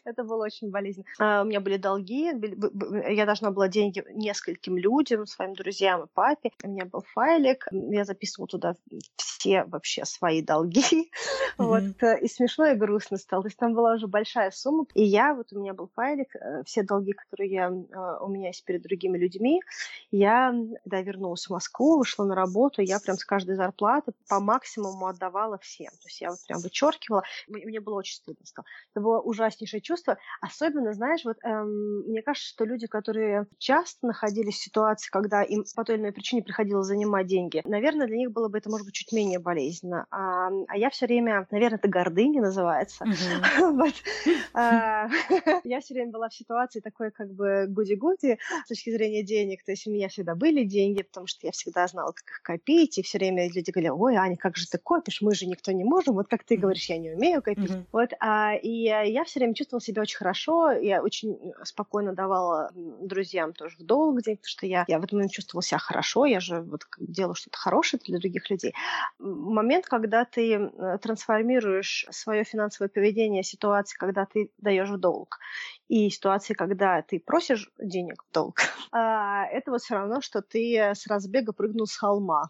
это было очень болезненно. А, у меня были долги, я должна была деньги нескольким людям, своим друзьям и папе. У меня был файлик, я записывала туда все вообще свои долги. Mm-hmm. Вот, э, и смешно и грустно стало. То есть там была уже большая сумма. И я, вот у меня был файлик, э, все долги, которые я, э, у меня есть перед другими людьми, я, когда вернулась в Москву, вышла на работу, я прям с каждой зарплаты по максимуму отдавала всем. То есть я вот прям вычеркивала. Мне было очень стыдно стало. Это было ужаснейшее чувство. Особенно, знаешь, вот эм, мне кажется, что люди, которые часто находились в ситуации, когда им по той или иной причине приходилось занимать деньги, наверное, для них было бы это, может быть, чуть менее болезненно. А, а я все время, наверное, это гордыня называется. А, я все время была в ситуации такой, как бы, гуди-гуди с точки зрения денег. То есть у меня всегда были деньги, потому что я всегда знала, как их копить, и все время люди говорили, ой, Аня, как же ты копишь, мы же никто не можем, вот как ты говоришь, я не умею копить. Вот, а, и я все время чувствовала себя очень хорошо, я очень спокойно давала друзьям тоже в долг денег, потому что я, я в момент чувствовала себя хорошо, я же вот делаю что-то хорошее для других людей. Момент, когда ты э, трансформируешь свое финансовое поведение, ситуации, когда ты даешь в долг, и ситуации, когда ты просишь денег в долг, а, это вот все равно, что ты с разбега прыгнул с холма.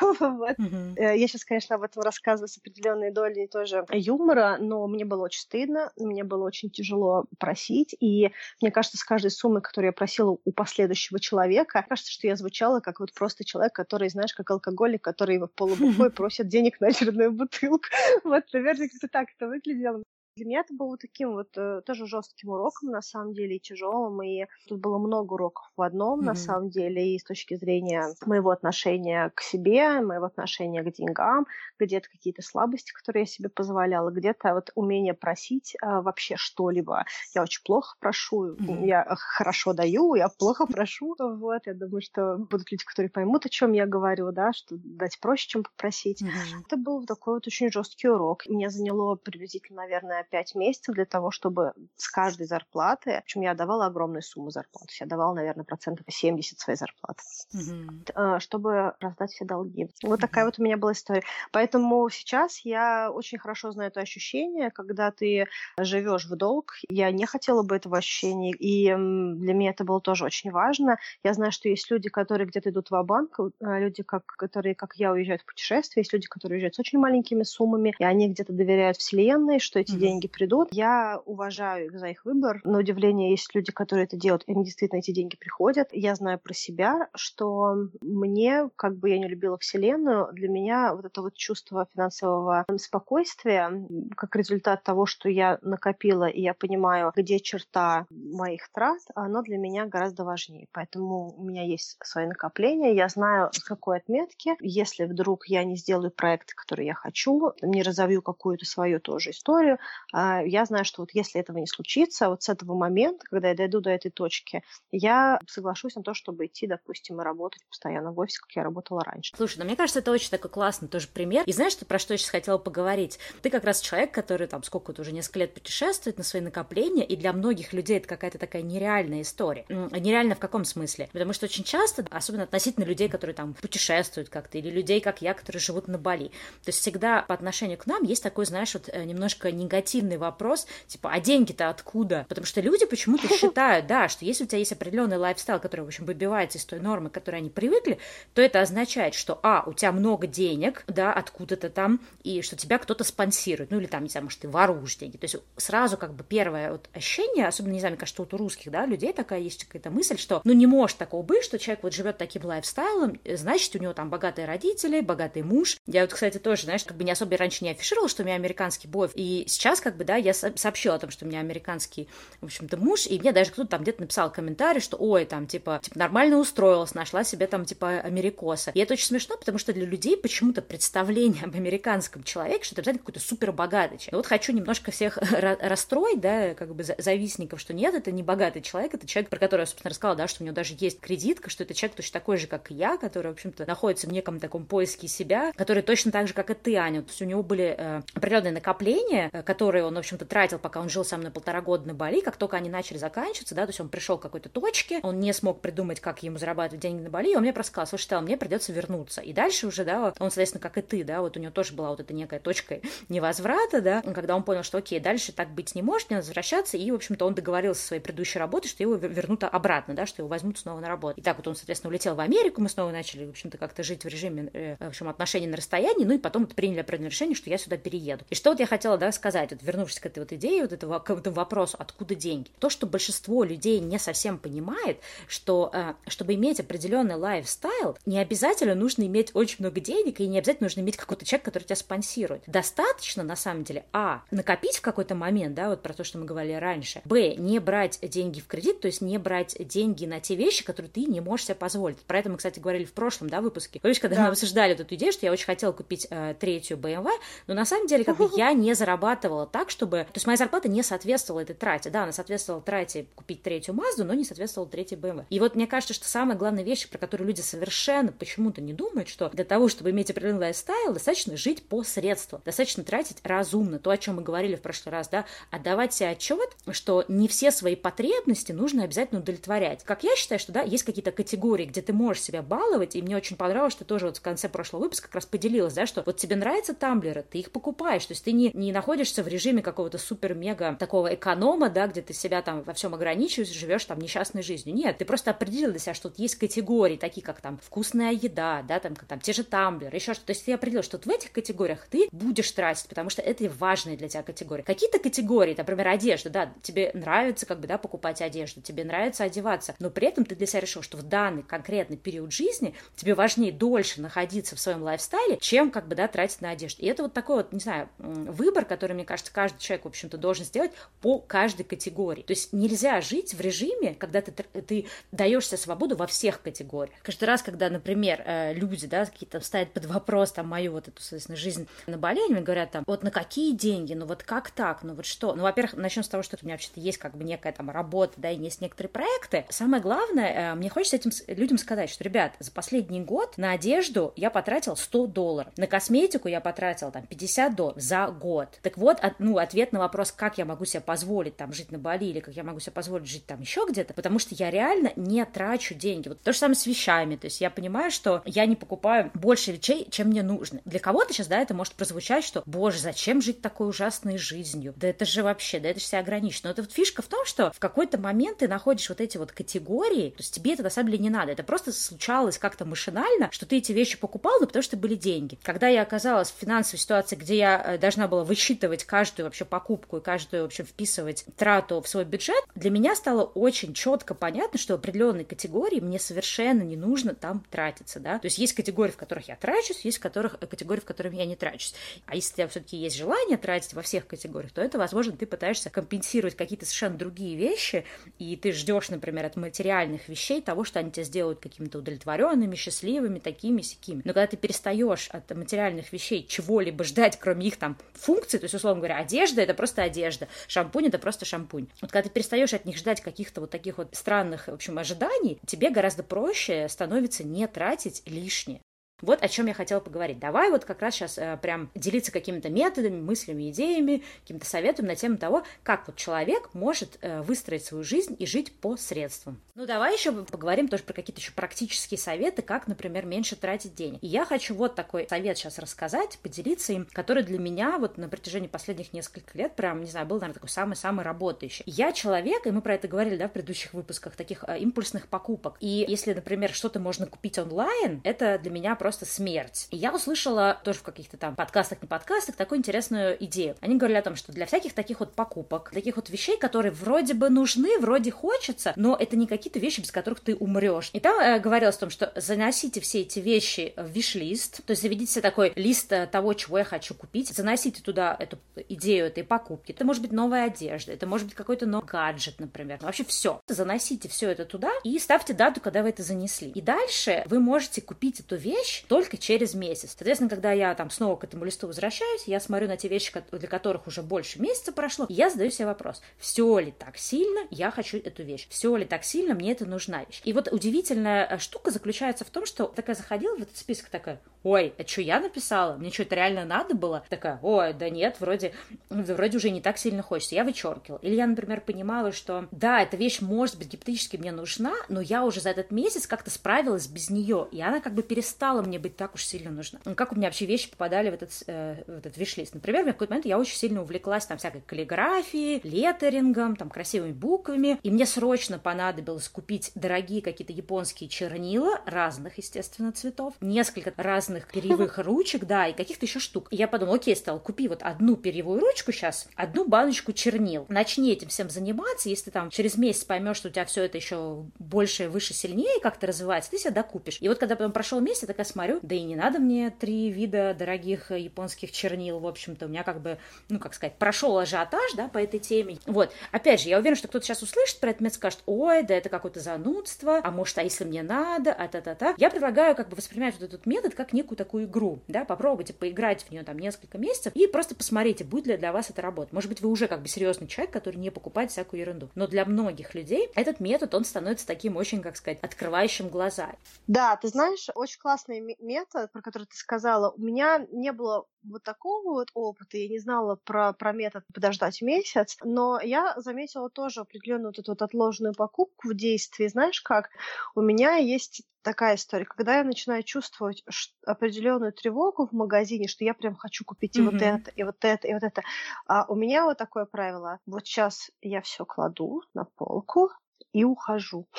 Э, я сейчас, конечно, об этом рассказываю с определенной долей тоже юмора, но мне было очень стыдно, мне было очень тяжело просить, и мне кажется, с каждой суммы, которую я просила у последующего человека, кажется, что я звучала как вот просто человек, который, знаешь, как алкоголик, который в полубухой просит денег на очередную бутылку. Вот, наверное, как-то так это выглядело. Для меня это было таким вот э, тоже жестким уроком, на самом деле, и тяжелым. И тут было много уроков в одном, mm-hmm. на самом деле, и с точки зрения моего отношения к себе, моего отношения к деньгам, где-то какие-то слабости, которые я себе позволяла, где-то вот умение просить а, вообще что-либо. Я очень плохо прошу, mm-hmm. я хорошо даю, я плохо прошу. Вот, я думаю, что будут люди, которые поймут, о чем я говорю, да, что дать проще, чем попросить. Mm-hmm. Это был такой вот очень жесткий урок. Меня заняло приблизительно, наверное, 5 месяцев для того, чтобы с каждой зарплаты, причем я давала огромную сумму зарплат, я давала, наверное, процентов 70 своей зарплаты, mm-hmm. чтобы раздать все долги. Вот mm-hmm. такая вот у меня была история. Поэтому сейчас я очень хорошо знаю это ощущение, когда ты живешь в долг. Я не хотела бы этого ощущения, и для меня это было тоже очень важно. Я знаю, что есть люди, которые где-то идут в банк э, люди, как, которые, как я, уезжают в путешествие, есть люди, которые уезжают с очень маленькими суммами, и они где-то доверяют Вселенной, что эти mm-hmm. деньги деньги придут. Я уважаю их за их выбор. На удивление есть люди, которые это делают, и они действительно эти деньги приходят. Я знаю про себя, что мне, как бы я не любила Вселенную, для меня вот это вот чувство финансового спокойствия, как результат того, что я накопила, и я понимаю, где черта моих трат, оно для меня гораздо важнее. Поэтому у меня есть свои накопления, я знаю, с какой отметки. Если вдруг я не сделаю проект, который я хочу, не разовью какую-то свою тоже историю, я знаю, что вот если этого не случится, вот с этого момента, когда я дойду до этой точки, я соглашусь на то, чтобы идти, допустим, и работать постоянно в офисе, как я работала раньше. Слушай, ну мне кажется, это очень такой классный тоже пример. И знаешь, про что я сейчас хотела поговорить? Ты как раз человек, который там сколько-то уже несколько лет путешествует на свои накопления, и для многих людей это какая-то такая нереальная история. Нереально в каком смысле? Потому что очень часто, особенно относительно людей, которые там путешествуют как-то, или людей, как я, которые живут на Бали, то есть всегда по отношению к нам есть такой, знаешь, вот э, немножко негатив интуитивный вопрос, типа, а деньги-то откуда? Потому что люди почему-то считают, да, что если у тебя есть определенный лайфстайл, который, в общем, выбивается из той нормы, к которой они привыкли, то это означает, что, а, у тебя много денег, да, откуда-то там, и что тебя кто-то спонсирует, ну или там, не знаю, может, ты воруешь деньги. То есть сразу как бы первое вот ощущение, особенно, не знаю, мне кажется, вот у русских, да, людей такая есть какая-то мысль, что, ну, не может такого быть, что человек вот живет таким лайфстайлом, значит, у него там богатые родители, богатый муж. Я вот, кстати, тоже, знаешь, как бы не особо раньше не афишировала, что у меня американский бойф, и сейчас, как бы, да, я сообщила о том, что у меня американский, в общем-то, муж, и мне даже кто-то там где-то написал комментарий, что, ой, там, типа, типа, нормально устроилась, нашла себе там, типа, америкоса. И это очень смешно, потому что для людей почему-то представление об американском человеке, что это обязательно какой-то супер богатый. Но вот хочу немножко всех расстроить, да, как бы завистников, что нет, это не богатый человек, это человек, про которого я, собственно, рассказала, да, что у него даже есть кредитка, что это человек точно такой же, как и я, который, в общем-то, находится в неком таком поиске себя, который точно так же, как и ты, Аня. То есть у него были э, определенные накопления, э, которые он, в общем-то, тратил, пока он жил со мной полтора года на Бали. Как только они начали заканчиваться, да, то есть он пришел к какой-то точке, он не смог придумать, как ему зарабатывать деньги на Бали, и он мне просто сказал, слушай, мне придется вернуться. И дальше уже, да, он, соответственно, как и ты, да, вот у него тоже была вот эта некая точка невозврата, да, когда он понял, что окей, дальше так быть не может, не надо возвращаться, и, в общем-то, он договорился со своей предыдущей работой, что его вернут обратно, да, что его возьмут снова на работу. И так вот он, соответственно, улетел в Америку, мы снова начали, в общем-то, как-то жить в режиме, э, в общем, отношений на расстоянии, ну и потом приняли определенное решение, что я сюда перееду. И что вот я хотела, да, сказать, вот вернувшись к этой вот идее, вот этого, к этому вопросу, откуда деньги. То, что большинство людей не совсем понимает, что э, чтобы иметь определенный лайфстайл, не обязательно нужно иметь очень много денег, и не обязательно нужно иметь какой-то человек, который тебя спонсирует. Достаточно, на самом деле, а, накопить в какой-то момент, да, вот про то, что мы говорили раньше, б, не брать деньги в кредит, то есть не брать деньги на те вещи, которые ты не можешь себе позволить. Про это мы, кстати, говорили в прошлом, да, выпуске. Помнишь, когда да. мы обсуждали эту идею, что я очень хотела купить э, третью BMW, но на самом деле, как бы, я не зарабатывала так, чтобы... То есть моя зарплата не соответствовала этой трате. Да, она соответствовала трате купить третью Мазду, но не соответствовала третьей BMW. И вот мне кажется, что самая главная вещь, про которую люди совершенно почему-то не думают, что для того, чтобы иметь определенный лайфстайл, достаточно жить по средству, достаточно тратить разумно. То, о чем мы говорили в прошлый раз, да, отдавать себе отчет, что не все свои потребности нужно обязательно удовлетворять. Как я считаю, что, да, есть какие-то категории, где ты можешь себя баловать, и мне очень понравилось, что тоже вот в конце прошлого выпуска как раз поделилась, да, что вот тебе нравятся тамблеры, ты их покупаешь, то есть ты не, не находишься в режиме какого-то супер-мега такого эконома, да, где ты себя там во всем ограничиваешь, живешь там несчастной жизнью. Нет, ты просто определил для себя, что вот есть категории, такие как там вкусная еда, да, там, там те же тамблеры, еще что-то. То есть ты определил, что вот в этих категориях ты будешь тратить, потому что это важные для тебя категории. Какие-то категории, например, одежда, да, тебе нравится как бы, да, покупать одежду, тебе нравится одеваться, но при этом ты для себя решил, что в данный конкретный период жизни тебе важнее дольше находиться в своем лайфстайле, чем как бы, да, тратить на одежду. И это вот такой вот, не знаю, выбор, который, мне кажется, каждый человек, в общем-то, должен сделать по каждой категории. То есть нельзя жить в режиме, когда ты, ты даешь себе свободу во всех категориях. Каждый раз, когда, например, э, люди, да, какие-то ставят под вопрос там мою вот эту, соответственно, жизнь на Бали, они говорят там, вот на какие деньги, ну вот как так, ну вот что? Ну, во-первых, начнем с того, что у меня вообще-то есть как бы некая там работа, да, и есть некоторые проекты. Самое главное, э, мне хочется этим людям сказать, что, ребят, за последний год на одежду я потратил 100 долларов, на косметику я потратил там 50 долларов за год. Так вот, от, ну, ответ на вопрос, как я могу себе позволить там жить на Бали или как я могу себе позволить жить там еще где-то, потому что я реально не трачу деньги. Вот то же самое с вещами, то есть я понимаю, что я не покупаю больше вещей, чем мне нужно. Для кого-то сейчас, да, это может прозвучать, что, боже, зачем жить такой ужасной жизнью? Да это же вообще, да это же все ограничено. Но это вот фишка в том, что в какой-то момент ты находишь вот эти вот категории, то есть тебе это на самом деле не надо, это просто случалось как-то машинально, что ты эти вещи покупал, но потому что были деньги. Когда я оказалась в финансовой ситуации, где я э, должна была высчитывать каждую вообще покупку и каждую вообще вписывать трату в свой бюджет, для меня стало очень четко понятно, что в определенной категории мне совершенно не нужно там тратиться, да. То есть есть категории, в которых я трачусь, есть которых, э, категории, в которых я не трачусь. А если у тебя все-таки есть желание тратить во всех категориях, то это, возможно, ты пытаешься компенсировать какие-то совершенно другие вещи, и ты ждешь, например, от материальных вещей того, что они тебя сделают какими-то удовлетворенными, счастливыми, такими, сякими. Но когда ты перестаешь от материальных вещей чего-либо ждать, кроме их там функций, то есть, условно говоря, одежда это просто одежда, шампунь это просто шампунь. Вот когда ты перестаешь от них ждать каких-то вот таких вот странных, в общем, ожиданий, тебе гораздо проще становится не тратить лишнее. Вот о чем я хотела поговорить. Давай вот как раз сейчас э, прям делиться какими-то методами, мыслями, идеями, каким-то советом на тему того, как вот человек может э, выстроить свою жизнь и жить по средствам. Ну, давай еще поговорим тоже про какие-то еще практические советы, как, например, меньше тратить денег. И я хочу вот такой совет сейчас рассказать, поделиться им, который для меня вот на протяжении последних нескольких лет прям, не знаю, был, наверное, такой самый-самый работающий. Я человек, и мы про это говорили, да, в предыдущих выпусках, таких э, импульсных покупок. И если, например, что-то можно купить онлайн, это для меня просто смерть. И я услышала тоже в каких-то там подкастах, не подкастах, такую интересную идею. Они говорили о том, что для всяких таких вот покупок, таких вот вещей, которые вроде бы нужны, вроде хочется, но это не какие-то вещи, без которых ты умрешь. И там э, говорилось о том, что заносите все эти вещи в виш-лист, то есть заведите себе такой лист э, того, чего я хочу купить, заносите туда эту идею этой покупки. Это может быть новая одежда, это может быть какой-то новый гаджет, например. Вообще все. Заносите все это туда и ставьте дату, когда вы это занесли. И дальше вы можете купить эту вещь только через месяц. Соответственно, когда я там снова к этому листу возвращаюсь, я смотрю на те вещи, для которых уже больше месяца прошло, и я задаю себе вопрос, все ли так сильно я хочу эту вещь, все ли так сильно мне это нужна вещь. И вот удивительная э, штука заключается в том, что такая заходила в этот список, такая, ой, а что я написала? Мне что, это реально надо было? Такая, ой, да нет, вроде, вроде уже не так сильно хочется. Я вычеркивала. Или я, например, понимала, что да, эта вещь может быть гипотетически мне нужна, но я уже за этот месяц как-то справилась без нее, и она как бы перестала мне быть так уж сильно нужна. Ну, как у меня вообще вещи попадали в этот, э, в этот виш-лист? Например, в какой-то момент я очень сильно увлеклась там всякой каллиграфией, леттерингом, там красивыми буквами, и мне срочно понадобилось купить дорогие какие-то японские чернила разных, естественно, цветов, несколько разных перьевых ручек, да, и каких-то еще штук. И я подумала, окей, стал, купи вот одну перьевую ручку сейчас, одну баночку чернил. Начни этим всем заниматься, если там через месяц поймешь, что у тебя все это еще больше, выше, сильнее как-то развивается, ты себе докупишь. И вот когда потом прошел месяц, я такая смотрю, да и не надо мне три вида дорогих японских чернил, в общем-то, у меня как бы, ну, как сказать, прошел ажиотаж, да, по этой теме. Вот, опять же, я уверена, что кто-то сейчас услышит про это, скажет, ой, да это какое-то занудство, а может, а если мне надо, а та-та-та. Я предлагаю как бы воспринимать вот этот метод как некую такую игру, да, попробуйте поиграть в нее там несколько месяцев и просто посмотрите, будет ли для вас это работать. Может быть, вы уже как бы серьезный человек, который не покупает всякую ерунду. Но для многих людей этот метод, он становится таким очень, как сказать, открывающим глаза. Да, ты знаешь, очень классный метод, про который ты сказала. У меня не было вот такого вот опыта, я не знала про, про метод подождать месяц, но я заметила тоже определенную вот эту вот отложенную покупку в действии. Знаешь как? У меня есть такая история, когда я начинаю чувствовать определенную тревогу в магазине, что я прям хочу купить и mm-hmm. вот это, и вот это, и вот это. А у меня вот такое правило. Вот сейчас я все кладу на полку, и ухожу.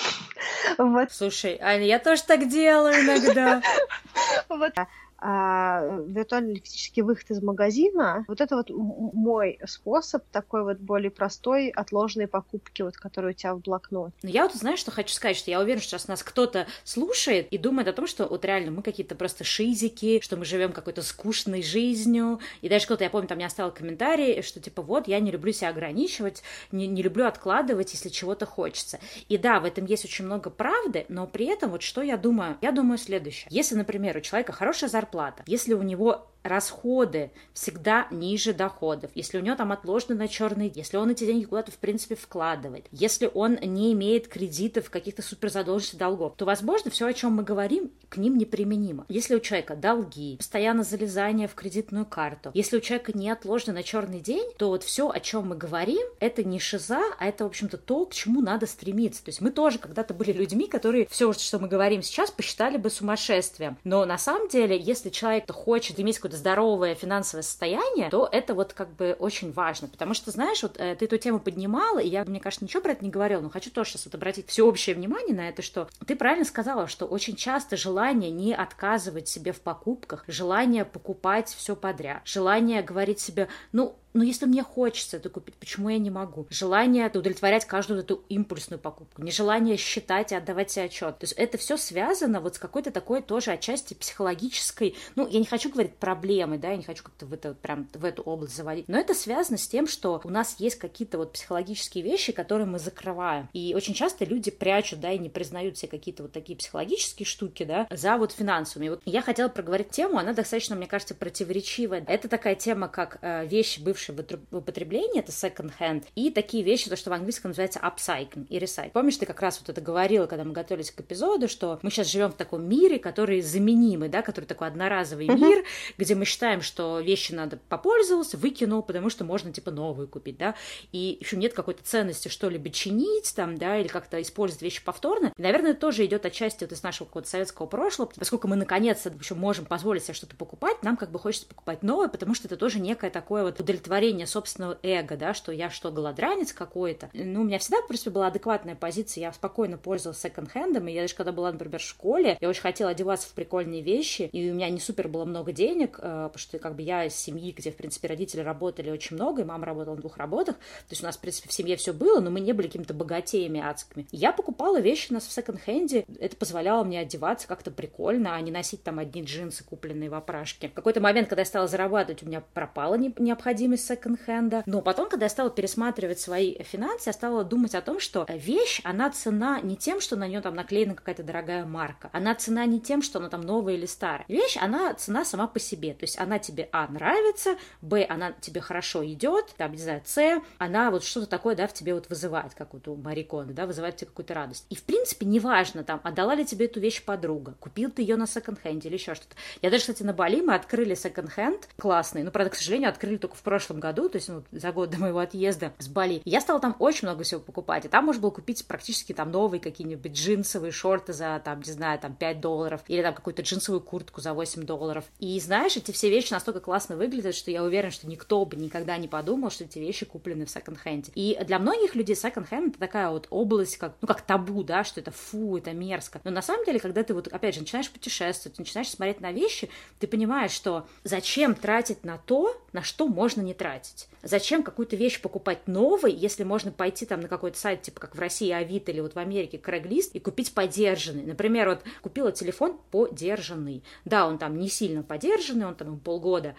Вот. Слушай, Аня, я тоже так делаю иногда. Вот а, виртуальный электрический выход из магазина, вот это вот мой способ такой вот более простой отложенной покупки, вот, который у тебя в блокнот. Но я вот знаешь, что хочу сказать, что я уверена, что сейчас нас кто-то слушает и думает о том, что вот реально мы какие-то просто шизики, что мы живем какой-то скучной жизнью, и даже кто-то, я помню, там мне оставил комментарий, что типа вот, я не люблю себя ограничивать, не, не люблю откладывать, если чего-то хочется. И да, в этом есть очень много правды, но при этом вот что я думаю? Я думаю следующее. Если, например, у человека хорошая зарплата, зарплата. Если у него расходы всегда ниже доходов, если у него там отложено на черный, если он эти деньги куда-то в принципе вкладывает, если он не имеет кредитов, каких-то суперзадолженностей долгов, то, возможно, все, о чем мы говорим, к ним неприменимо. Если у человека долги, постоянно залезание в кредитную карту, если у человека не отложено на черный день, то вот все, о чем мы говорим, это не шиза, а это, в общем-то, то, к чему надо стремиться. То есть мы тоже когда-то были людьми, которые все, что мы говорим сейчас, посчитали бы сумасшествием. Но на самом деле, если человек хочет иметь какой-то здоровое финансовое состояние, то это вот как бы очень важно. Потому что, знаешь, вот э, ты эту тему поднимала, и я, мне кажется, ничего про это не говорила, но хочу тоже сейчас вот обратить всеобщее внимание на это, что ты правильно сказала, что очень часто желание не отказывать себе в покупках, желание покупать все подряд, желание говорить себе, ну, но если мне хочется это купить, почему я не могу? Желание удовлетворять каждую эту импульсную покупку, нежелание считать и отдавать себе отчет. То есть это все связано вот с какой-то такой тоже отчасти психологической, ну, я не хочу говорить проблемы, да, я не хочу как-то в это прям в эту область заводить, но это связано с тем, что у нас есть какие-то вот психологические вещи, которые мы закрываем. И очень часто люди прячут, да, и не признают все какие-то вот такие психологические штуки, да, за вот финансовыми. Вот я хотела проговорить тему, она достаточно, мне кажется, противоречивая. Это такая тема, как э, вещи бывшей в употребление, это second hand, и такие вещи, то, что в английском называется upcycling и recycle. Помнишь, ты как раз вот это говорила, когда мы готовились к эпизоду, что мы сейчас живем в таком мире, который заменимый, да, который такой одноразовый uh-huh. мир, где мы считаем, что вещи надо попользовался, выкинул, потому что можно, типа, новую купить, да, и еще нет какой-то ценности что-либо чинить там, да, или как-то использовать вещи повторно. И, наверное, тоже идет отчасти вот из нашего какого-то советского прошлого, поскольку мы наконец-то еще можем позволить себе что-то покупать, нам как бы хочется покупать новое, потому что это тоже некое такое вот удовлетворение собственного эго, да, что я что, голодранец какой-то. Ну, у меня всегда, в принципе, была адекватная позиция, я спокойно пользовалась секонд-хендом, и я даже когда была, например, в школе, я очень хотела одеваться в прикольные вещи, и у меня не супер было много денег, э, потому что как бы я из семьи, где, в принципе, родители работали очень много, и мама работала на двух работах, то есть у нас, в принципе, в семье все было, но мы не были какими-то богатеями адскими. Я покупала вещи у нас в секонд-хенде, это позволяло мне одеваться как-то прикольно, а не носить там одни джинсы, купленные в опрашке. В какой-то момент, когда я стала зарабатывать, у меня пропала необходимость секонд-хенда, но потом, когда я стала пересматривать свои финансы, я стала думать о том, что вещь, она цена не тем, что на нее там наклеена какая-то дорогая марка, она цена не тем, что она там новая или старая. Вещь, она цена сама по себе, то есть она тебе, а, нравится, б, она тебе хорошо идет, там, не знаю, с, она вот что-то такое, да, в тебе вот вызывает, как вот у Мариконы, да, вызывает тебе какую-то радость. И, в принципе, неважно, там, отдала ли тебе эту вещь подруга, купил ты ее на секонд-хенде или еще что-то. Я даже, кстати, на Бали мы открыли секонд-хенд классный, ну, правда, к сожалению, открыли только в прошлом году, то есть, ну, за год до моего отъезда с Бали. Я стала там очень много всего покупать, и там можно было купить практически там новые какие-нибудь джинсовые шорты за, там, не знаю, там, 5 долларов, или там какую-то джинсовую куртку за 8 долларов. И знаешь, эти все вещи настолько классно выглядят, что я уверена, что никто бы никогда не подумал, что эти вещи куплены в секонд-хенде. И для многих людей секонд-хенд это такая вот область, как, ну, как табу, да, что это фу, это мерзко. Но на самом деле, когда ты вот, опять же, начинаешь путешествовать, начинаешь смотреть на вещи, ты понимаешь, что зачем тратить на то, на что можно не тратить. Зачем какую-то вещь покупать новой, если можно пойти там на какой-то сайт, типа как в России Авито или вот в Америке Craigslist и купить подержанный. Например, вот купила телефон подержанный. Да, он там не сильно подержанный, он там полгода,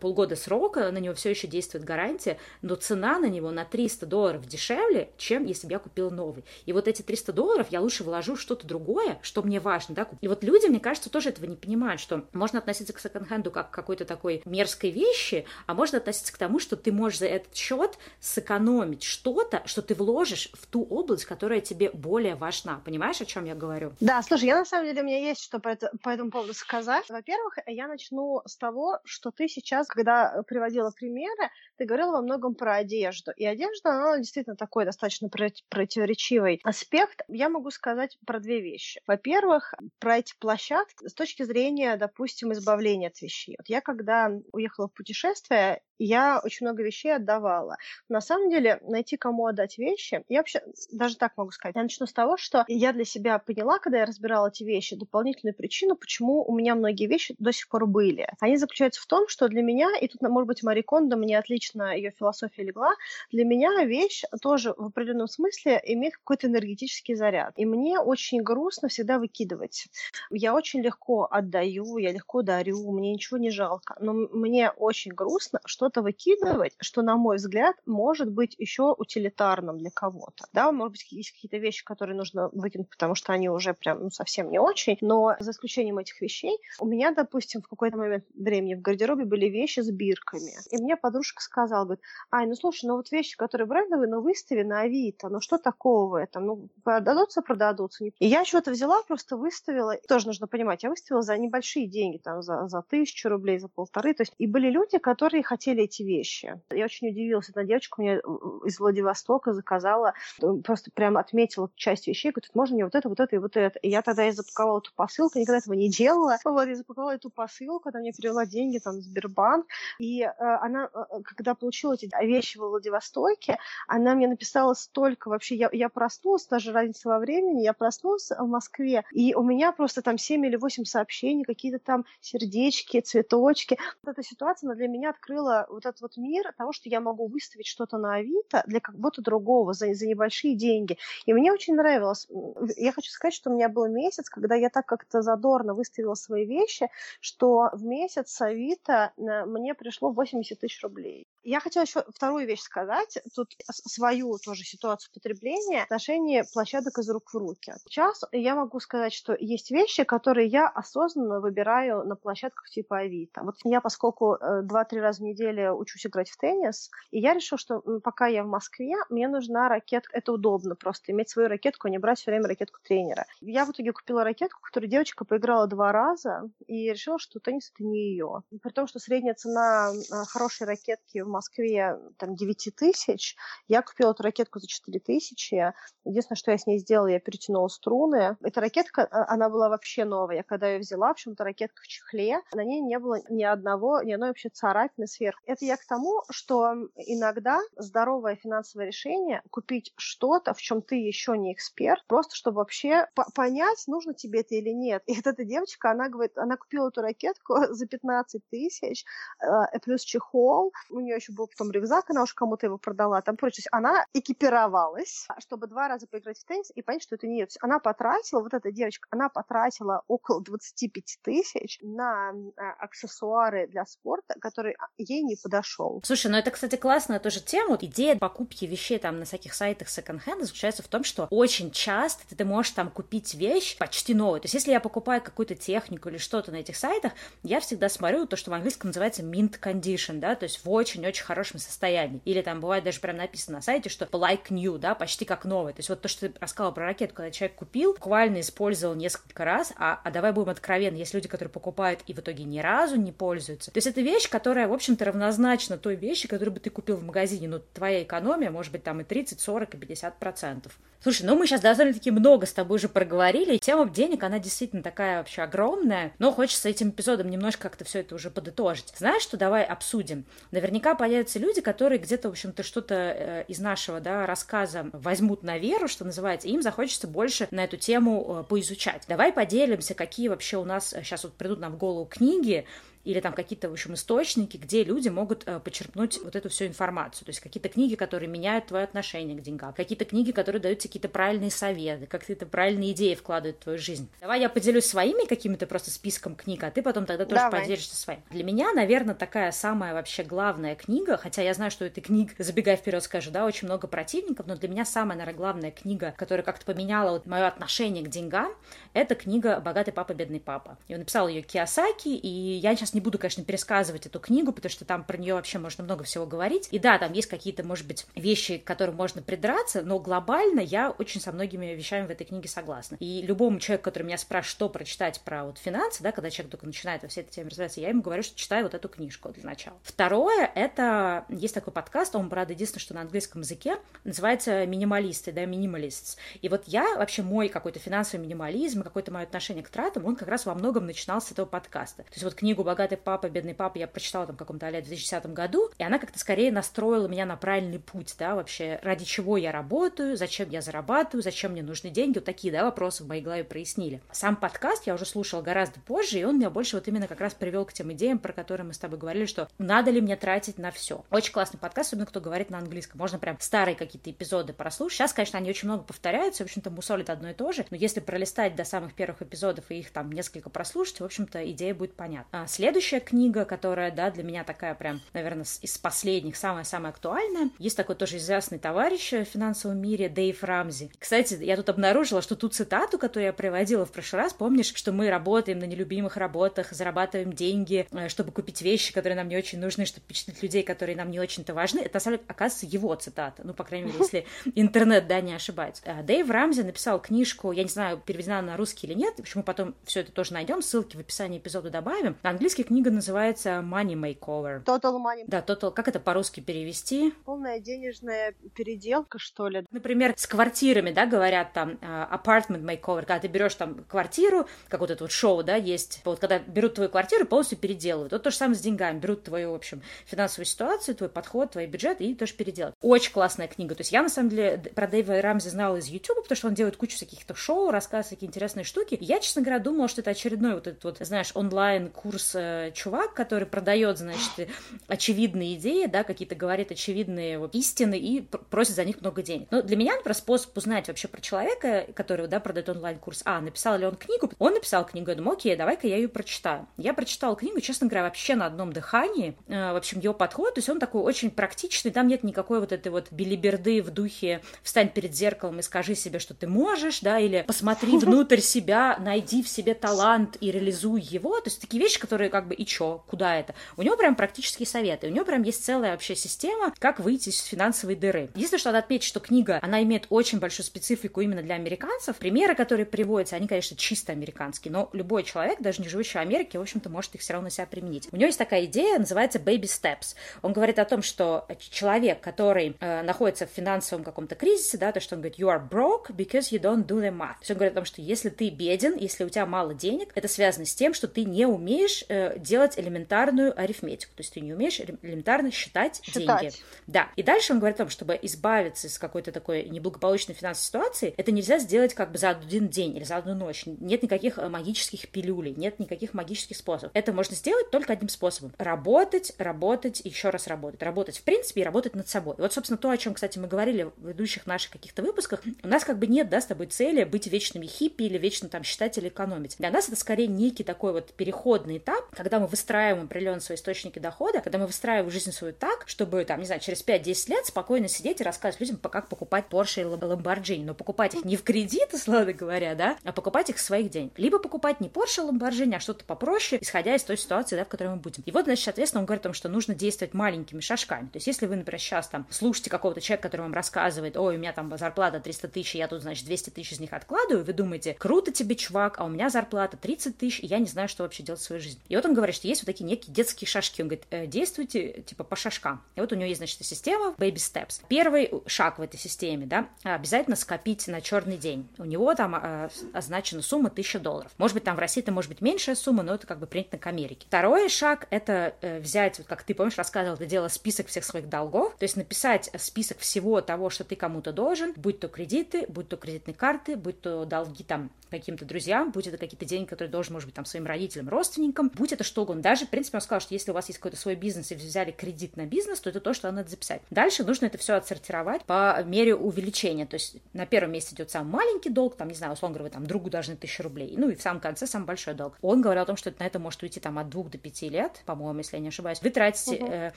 полгода срока, на него все еще действует гарантия, но цена на него на 300 долларов дешевле, чем если бы я купила новый. И вот эти 300 долларов я лучше вложу в что-то другое, что мне важно, да. И вот люди, мне кажется, тоже этого не понимают, что можно относиться к секонд-хенду как к какой-то такой мерзкой вещи, а можно относиться к тому, что ты можешь за этот счет сэкономить что-то, что ты вложишь в ту область, которая тебе более важна. Понимаешь, о чем я говорю? Да, слушай, я на самом деле, у меня есть что по, это, по этому поводу сказать. Во-первых, я начну с того, что ты сейчас сейчас, когда приводила примеры, ты говорила во многом про одежду. И одежда, она действительно такой достаточно противоречивый аспект. Я могу сказать про две вещи. Во-первых, про эти площадки с точки зрения, допустим, избавления от вещей. Вот я когда уехала в путешествие, я очень много вещей отдавала. На самом деле, найти кому отдать вещи, я вообще даже так могу сказать. Я начну с того, что я для себя поняла, когда я разбирала эти вещи, дополнительную причину, почему у меня многие вещи до сих пор были. Они заключаются в том, что для меня, и тут, может быть, Мари Кондо мне отлично ее философия легла, для меня вещь тоже в определенном смысле имеет какой-то энергетический заряд. И мне очень грустно всегда выкидывать. Я очень легко отдаю, я легко дарю, мне ничего не жалко. Но мне очень грустно, что что-то выкидывать, что, на мой взгляд, может быть еще утилитарным для кого-то. Да, может быть, есть какие-то вещи, которые нужно выкинуть, потому что они уже прям ну, совсем не очень, но за исключением этих вещей, у меня, допустим, в какой-то момент времени в гардеробе были вещи с бирками. И мне подружка сказала, говорит, ай, ну слушай, ну вот вещи, которые брендовые, ну выстави на Авито, ну что такого в этом? Ну, продадутся, продадутся. И я что-то взяла, просто выставила. Тоже нужно понимать, я выставила за небольшие деньги, там, за, за тысячу рублей, за полторы. То есть, и были люди, которые хотели были эти вещи. Я очень удивилась. Одна девочка мне из Владивостока заказала, э, просто прям отметила часть вещей, говорит, можно мне вот это, вот это и вот это. И я тогда и запаковала эту посылку, никогда этого не делала. Вот, я запаковала эту посылку, она мне перевела деньги там в Сбербанк. И э, она, э, э, когда получила эти вещи во Владивостоке, она мне написала столько вообще. Я, я проснулась, даже разница во времени, я проснулась в Москве, и у меня просто там 7 или 8 сообщений, какие-то там сердечки, цветочки. Вот эта ситуация, она для меня открыла вот этот вот мир того, что я могу выставить что-то на Авито для кого-то другого за, за небольшие деньги. И мне очень нравилось. Я хочу сказать, что у меня был месяц, когда я так как-то задорно выставила свои вещи, что в месяц с Авито э, мне пришло 80 тысяч рублей. Я хотела еще вторую вещь сказать. Тут свою тоже ситуацию потребления в отношении площадок из рук в руки. Сейчас я могу сказать, что есть вещи, которые я осознанно выбираю на площадках типа Авито. Вот я, поскольку 2-3 э, раза в неделю учусь играть в теннис, и я решила, что пока я в Москве, мне нужна ракетка. Это удобно просто, иметь свою ракетку, а не брать все время ракетку тренера. Я в итоге купила ракетку, которую девочка поиграла два раза, и решила, что теннис это не ее. При том, что средняя цена а, хорошей ракетки в Москве там 9 тысяч, я купила эту ракетку за 4 тысячи. Единственное, что я с ней сделала, я перетянула струны. Эта ракетка, а, она была вообще новая. Я когда ее взяла, в общем-то, ракетка в чехле, на ней не было ни одного, ни одной вообще царапины сверху. Это я к тому, что иногда здоровое финансовое решение купить что-то, в чем ты еще не эксперт, просто чтобы вообще понять, нужно тебе это или нет. И вот эта девочка, она говорит, она купила эту ракетку за 15 тысяч, э, плюс чехол, у нее еще был потом рюкзак, она уж кому-то его продала, там прочее. Она экипировалась, чтобы два раза поиграть в теннис и понять, что это не ее. она потратила, вот эта девочка, она потратила около 25 тысяч на а, аксессуары для спорта, который ей не подошел. Слушай, ну это, кстати, классная тоже тема. Идея покупки вещей там на всяких сайтах секонд-хенда заключается в том, что очень часто ты можешь там купить вещь почти новую. То есть если я покупаю какую-то технику или что-то на этих сайтах, я всегда смотрю то, что в английском называется mint condition, да, то есть в очень-очень хорошем состоянии. Или там бывает даже прям написано на сайте, что like new, да, почти как новый. То есть вот то, что ты рассказала про ракетку, когда человек купил, буквально использовал несколько раз, а, а давай будем откровенны, есть люди, которые покупают и в итоге ни разу не пользуются. То есть это вещь, которая, в общем-то, равнозначна той вещи, которую бы ты купил в магазине, но твоя экономия может быть там и 30, 40, и 50 процентов. Слушай, ну мы сейчас довольно-таки много с тобой уже проговорили. Тема денег, она действительно такая вообще огромная, но хочется этим эпизодом немножко как-то все это уже подытожить. Знаешь, что давай обсудим? Наверняка появятся люди, которые где-то, в общем-то, что-то э, из нашего да, рассказа возьмут на веру, что называется, и им захочется больше на эту тему э, поизучать. Давай поделимся, какие вообще у нас сейчас вот придут нам в голову книги, или там какие-то, в общем, источники, где люди могут э, почерпнуть вот эту всю информацию. То есть какие-то книги, которые меняют твое отношение к деньгам, какие-то книги, которые дают тебе какие-то правильные советы, какие-то правильные идеи вкладывают в твою жизнь. Давай я поделюсь своими какими-то просто списком книг, а ты потом тогда тоже Давай. поделишься своим. Для меня, наверное, такая самая вообще главная книга, хотя я знаю, что этой книг, забегая вперед скажу, да, очень много противников, но для меня самая, наверное, главная книга, которая как-то поменяла вот мое отношение к деньгам, это книга «Богатый папа, бедный папа». И он написал ее Киосаки, и я сейчас не буду, конечно, пересказывать эту книгу, потому что там про нее вообще можно много всего говорить. И да, там есть какие-то, может быть, вещи, к которым можно придраться, но глобально я очень со многими вещами в этой книге согласна. И любому человеку, который меня спрашивает, что прочитать про вот финансы, да, когда человек только начинает во всей этой теме разбираться, я ему говорю, что читай вот эту книжку для начала. Второе, это есть такой подкаст, он, правда, единственное, что на английском языке, называется «Минималисты», да, «Минималистс». И вот я, вообще мой какой-то финансовый минимализм, какое-то мое отношение к тратам, он как раз во многом начинал с этого подкаста. То есть вот книгу «Богатый папа, бедный папа» я прочитала там в каком-то а 2010 году, и она как-то скорее настроила меня на правильный путь, да, вообще, ради чего я работаю, зачем я зарабатываю, зачем мне нужны деньги, вот такие, да, вопросы в моей голове прояснили. Сам подкаст я уже слушала гораздо позже, и он меня больше вот именно как раз привел к тем идеям, про которые мы с тобой говорили, что надо ли мне тратить на все. Очень классный подкаст, особенно кто говорит на английском. Можно прям старые какие-то эпизоды прослушать. Сейчас, конечно, они очень много повторяются, в общем-то, мусолят одно и то же, но если пролистать до самых первых эпизодов и их там несколько прослушать, в общем-то, идея будет понятна. А следующая книга, которая, да, для меня такая прям, наверное, из последних, самая-самая актуальная, есть такой тоже известный товарищ в финансовом мире, Дэйв Рамзи. Кстати, я тут обнаружила, что ту цитату, которую я приводила в прошлый раз, помнишь, что мы работаем на нелюбимых работах, зарабатываем деньги, э, чтобы купить вещи, которые нам не очень нужны, чтобы впечатлить людей, которые нам не очень-то важны. Это, на самом деле, оказывается, его цитата. Ну, по крайней мере, если интернет, да, не ошибается. Э, Дэйв Рамзи написал книжку, я не знаю, переведена на русский или нет, почему потом все это тоже найдем, ссылки в описании эпизода добавим. На английский книга называется Money Makeover. Total Money. Да, Total, как это по-русски перевести? Полная денежная переделка, что ли. Например, с квартирами, да, говорят там uh, apartment makeover, когда ты берешь там квартиру, как вот это вот шоу, да, есть, вот когда берут твою квартиру, полностью переделывают. Вот то же самое с деньгами, берут твою, в общем, финансовую ситуацию, твой подход, твой бюджет и тоже переделывают. Очень классная книга. То есть я, на самом деле, про Дэйва Рамзи знала из YouTube, потому что он делает кучу всяких шоу, рассказывает всякие интересные штуки. Я, честно говоря, думала, что это очередной вот этот вот, знаешь, онлайн-курс э, чувак, который продает, значит, очевидные идеи, да, какие-то говорит очевидные вот, истины и просит за них много денег. Но для меня, например, способ узнать вообще про человека, который, да, продает онлайн-курс, а, написал ли он книгу, он написал книгу, я думаю, окей, давай-ка я ее прочитаю. Я прочитала книгу, честно говоря, вообще на одном дыхании, э, в общем, его подход, то есть он такой очень практичный, там нет никакой вот этой вот билиберды в духе «встань перед зеркалом и скажи себе, что ты можешь», да, или «посмотри внутрь себя, найди в себе талант и реализуй его», то есть такие вещи, которые как бы и чё, куда это? У него прям практические советы, у него прям есть целая вообще система, как выйти из финансовой дыры. Единственное, что надо отметить, что книга, она имеет очень большую специфику именно для американцев. Примеры, которые приводятся, они, конечно, чисто американские, но любой человек, даже не живущий в Америке, в общем-то, может их все равно себя применить. У него есть такая идея, называется baby steps. Он говорит о том, что человек, который э, находится в финансовом каком-то кризисе, да, то, что он говорит, you are broke because you don't do the math. Он говорит о том, что если ты беден, если у тебя мало денег, это связано с тем, что ты не умеешь э, делать элементарную арифметику, то есть ты не умеешь элементарно считать, считать деньги. Да. И дальше он говорит о том, чтобы избавиться из какой-то такой неблагополучной финансовой ситуации, это нельзя сделать как бы за один день или за одну ночь. Нет никаких э, магических пилюлей, нет никаких магических способов. Это можно сделать только одним способом. Работать, работать, еще раз работать. Работать в принципе и работать над собой. И вот, собственно, то, о чем, кстати, мы говорили в ведущих наших каких-то выпусках, у нас как бы нет, да, с тобой цели быть вечными хиппи или вечно там считать или экономить. Для нас это скорее некий такой вот переходный этап, когда мы выстраиваем определенные свои источники дохода, когда мы выстраиваем жизнь свою так, чтобы, там, не знаю, через 5-10 лет спокойно сидеть и рассказывать людям, как покупать Porsche или Lamborghini, но покупать их не в кредит, условно говоря, да, а покупать их своих денег. Либо покупать не Porsche Lamborghini, а что-то попроще, исходя из той ситуации, да, в которой мы будем. И вот, значит, соответственно, он говорит о том, что нужно действовать маленькими шажками. То есть, если вы, например, сейчас там слушаете какого-то человека, который вам рассказывает, ой, у меня там зарплата 300 тысяч, я тут, значит, 200 тысяч из них откладываю, вы думаете, круто тебе, чувак, а у меня зарплата 30 тысяч, и я не знаю, что вообще делать в своей жизни. И вот он говорит, что есть вот такие некие детские шажки. Он говорит, э, действуйте, типа, по шажкам. И вот у него есть, значит, система baby steps. Первый шаг в этой системе, да, обязательно скопить на черный день. У него там э, означена сумма 1000 долларов. Может быть, там в России это может быть меньшая сумма, но это как бы принято к Америке. Второй шаг — это э, взять, вот как ты, помнишь, рассказывал, ты делала список всех своих долгов, то есть написать список всего того, что ты кому-то должен, будь то кредиты, будь то кредитные карты, будь то долги там каким-то друзьям, будь это какие-то деньги, которые должен, может быть, там своим родителям, родственникам, будь это что угодно. Даже, в принципе, он сказал, что если у вас есть какой-то свой бизнес и взяли кредит на бизнес, то это то, что надо записать. Дальше нужно это все отсортировать по мере увеличения. То есть на первом месте идет самый маленький долг, там, не знаю, условно говоря, вы там другу должны тысячу рублей. Ну и в самом конце самый большой долг. Он говорил о том, что на это может уйти там от двух до пяти лет, по-моему, если я не ошибаюсь. Вы тратите угу. э,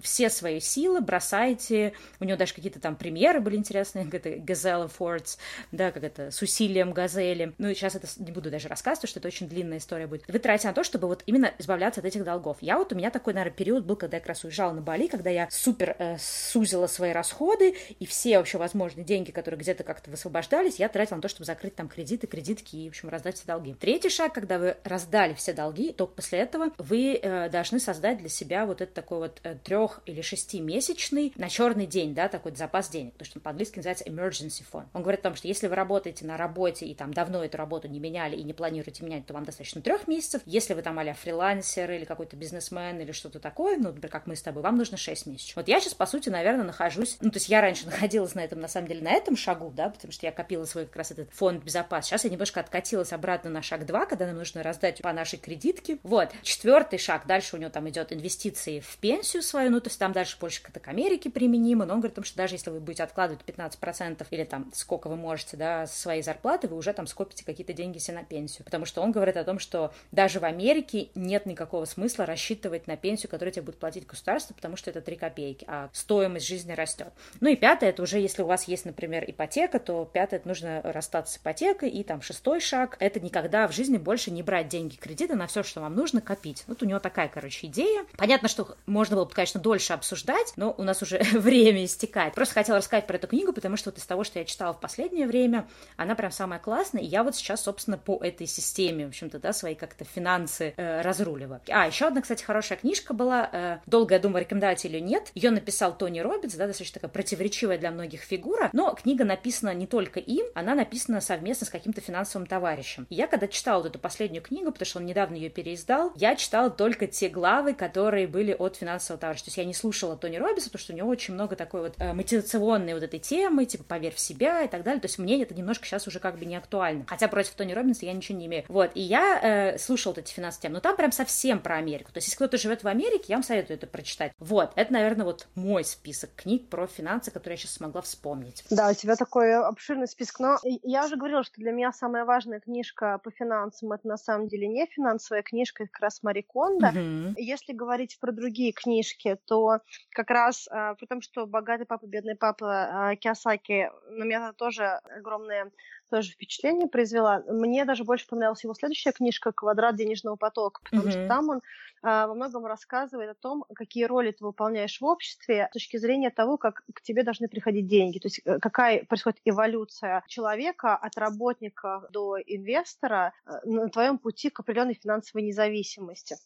все свои силы, бросаете. У него даже какие-то там премьеры были интересные, как это Gazelle Fords, да, как это с усилием газели. Ну и сейчас это не буду даже рассказывать, что это очень длинная история будет. Вы тратите на то, чтобы вот именно избавляться от этих долгов. Я вот, у меня такой, наверное, период был, когда я как раз уезжала на Бали, когда я супер э, сузила свои расходы, и все вообще возможные деньги, которые где-то как-то высвобождались, я тратила на то, чтобы закрыть там кредиты, кредитки и, в общем, раздать все долги. Третий шаг, когда вы раздали все долги, только после этого вы э, должны создать для себя вот этот такой вот э, трех- или шестимесячный на черный день, да, такой запас денег, то, что по-английски называется emergency fund. Он говорит о том, что если вы работаете на работе и там давно эту работу не меняли и не планируете менять, то вам достаточно трех месяцев. Если вы там а фрилансер или какой-то бизнесмен или что-то такое, ну, например, как мы с тобой, вам нужно 6 месяцев. Вот я сейчас, по сути, наверное, нахожусь, ну, то есть я раньше находилась на этом, на самом деле, на этом шагу, да, потому что я копила свой как раз этот фонд безопасности. Сейчас я немножко откатилась обратно на шаг 2, когда нам нужно раздать по нашей кредитке. Вот. Четвертый шаг, дальше у него там идет инвестиции в пенсию свою, ну, то есть там дальше больше как-то к Америке применимо, но он говорит что даже если вы будете откладывать 15% или там сколько вы можете, да, своей зарплаты, вы уже там скопите какие-то деньги себе на пенсию. Потому что он говорит о том, что даже в Америке нет никакого смысла рассчитывать на пенсию, которую тебе будет платить государство, потому что это 3 копейки, а стоимость жизни растет. Ну и пятое, это уже если у вас есть, например, ипотека, то пятое, это нужно расстаться с ипотекой, и там шестой шаг, это никогда в жизни больше не брать деньги кредита на все, что вам нужно, копить. Вот у него такая, короче, идея. Понятно, что можно было бы, конечно, дольше обсуждать, но у нас уже время истекает. Просто хотела рассказать про эту книгу, потому что вот из того, что я читала в последнее время, она прям самая классная, и я вот сейчас, собственно, по этой системе, в общем-то, да, свои как-то финансы э, разруливаю. А, еще одна, кстати, хорошая книжка была, э, долго я думаю, рекомендовать или нет. Ее написал Тони Робинс, да, достаточно такая противоречивая для многих фигура, но книга написана не только им, она написана совместно с каким-то финансовым товарищем. И я, когда читала вот эту последнюю книгу, потому что он недавно ее переиздал, я читала только те главы, которые были от финансового товарища. То есть я не слушала Тони Робинса, потому что у него очень много такой вот э, мотивационной вот этой темы, типа поверь в себя и так далее. То есть мне это немножко сейчас уже как бы не актуально. Хотя против Тони Робинса я ничего не имею. Вот, и я э, слушала вот эти финансовые темы. Но там прям совсем про Америку. То есть, если кто-то живет в Америке, я вам советую это прочитать. Вот, это, наверное, вот мой список книг про финансы, которые я сейчас смогла вспомнить. Да, у тебя такой обширный список. Но я уже говорила, что для меня самая важная книжка по финансам это на самом деле не финансовая книжка, это как раз Мари Кондо. Угу. Если говорить про другие книжки, то как раз а, при том, что «Богатый папа, бедный папа» а, Киосаки на меня тоже огромное тоже впечатление произвела. Мне даже больше понравилась его следующая книжка «Квадрат денежного потока», потому mm-hmm. что там он а, во многом рассказывает о том, какие роли ты выполняешь в обществе с точки зрения того, как к тебе должны приходить деньги. То есть э, какая происходит эволюция человека от работника до инвестора э, на твоем пути к определенной финансовой независимости.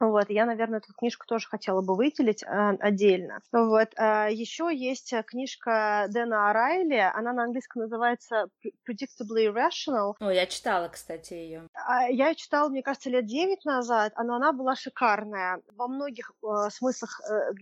Вот, я, наверное, эту книжку тоже хотела бы выделить э, отдельно. Вот, э, еще есть книжка Дэна Арайли, она на английском называется Predictably Irrational. О, я читала, кстати, ее. А, я читала, мне кажется, лет девять назад, но она была шикарная. Во многих э, смыслах э,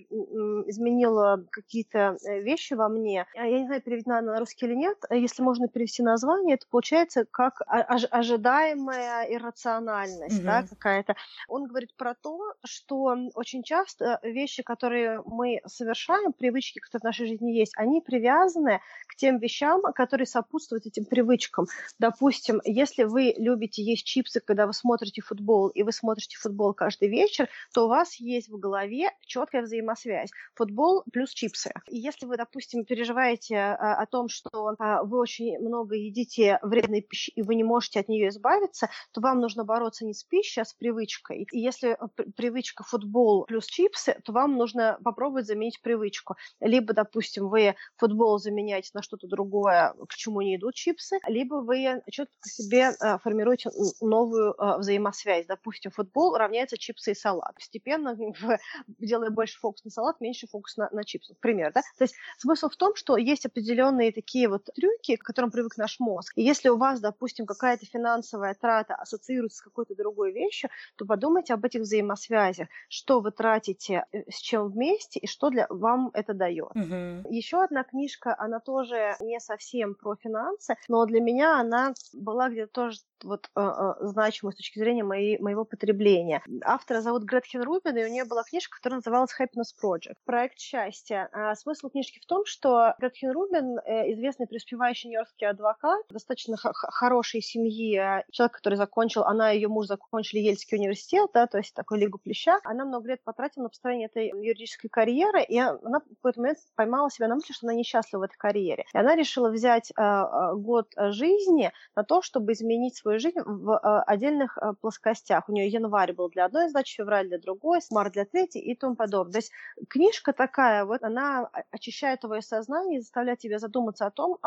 изменила какие-то э, вещи во мне. Я не знаю, переведена на русский или нет. Если можно перевести название, это получается как ожидаемая иррациональность, mm-hmm. да, какая-то. Он говорит про то, что очень часто вещи, которые мы совершаем, привычки, которые в нашей жизни есть, они привязаны к тем вещам, которые сопутствуют этим привычкам. Допустим, если вы любите есть чипсы, когда вы смотрите футбол, и вы смотрите футбол каждый вечер, то у вас есть в голове четкая взаимосвязь. Футбол плюс чипсы. И если вы, допустим, переживаете а, о том, что а, вы очень много едите вредной пищи, и вы не можете от нее избавиться, то вам нужно бороться не с пищей, а с привычкой. И если привычка футбол плюс чипсы, то вам нужно попробовать заменить привычку. Либо, допустим, вы футбол заменяете на что-то другое, к чему не идут чипсы, либо вы четко себе э, формируете новую э, взаимосвязь. Допустим, футбол равняется чипсы и салат. Постепенно, делая больше фокус на салат, меньше фокус на, на чипсы. Пример, да? То есть смысл в том, что есть определенные такие вот трюки, к которым привык наш мозг. И если у вас, допустим, какая-то финансовая трата ассоциируется с какой-то другой вещью, то подумайте об этих взаимосвязях взаимосвязи, что вы тратите э, с чем вместе и что для вам это дает. Угу. Еще одна книжка, она тоже не совсем про финансы, но для меня она была где-то тоже вот э, э, значимой с точки зрения моей, моего потребления. Автора зовут Гретхен Рубин, и у нее была книжка, которая называлась Happiness Project. Проект счастья. А смысл книжки в том, что Гретхен Рубин, э, известный преуспевающий нью-йоркский адвокат, достаточно х- хорошей семьи, а человек, который закончил, она и ее муж закончили Ельский университет, да, то есть такой Лигу Плеща. Она много лет потратила на построение этой юридической карьеры, и она в какой-то момент поймала себя на мысли, что она несчастлива в этой карьере. И она решила взять э, год жизни на то, чтобы изменить свою жизнь в э, отдельных э, плоскостях. У нее январь был для одной задачи, февраль для другой, март для третьей и тому подобное. То есть книжка такая, вот она очищает твое сознание и заставляет тебя задуматься о том,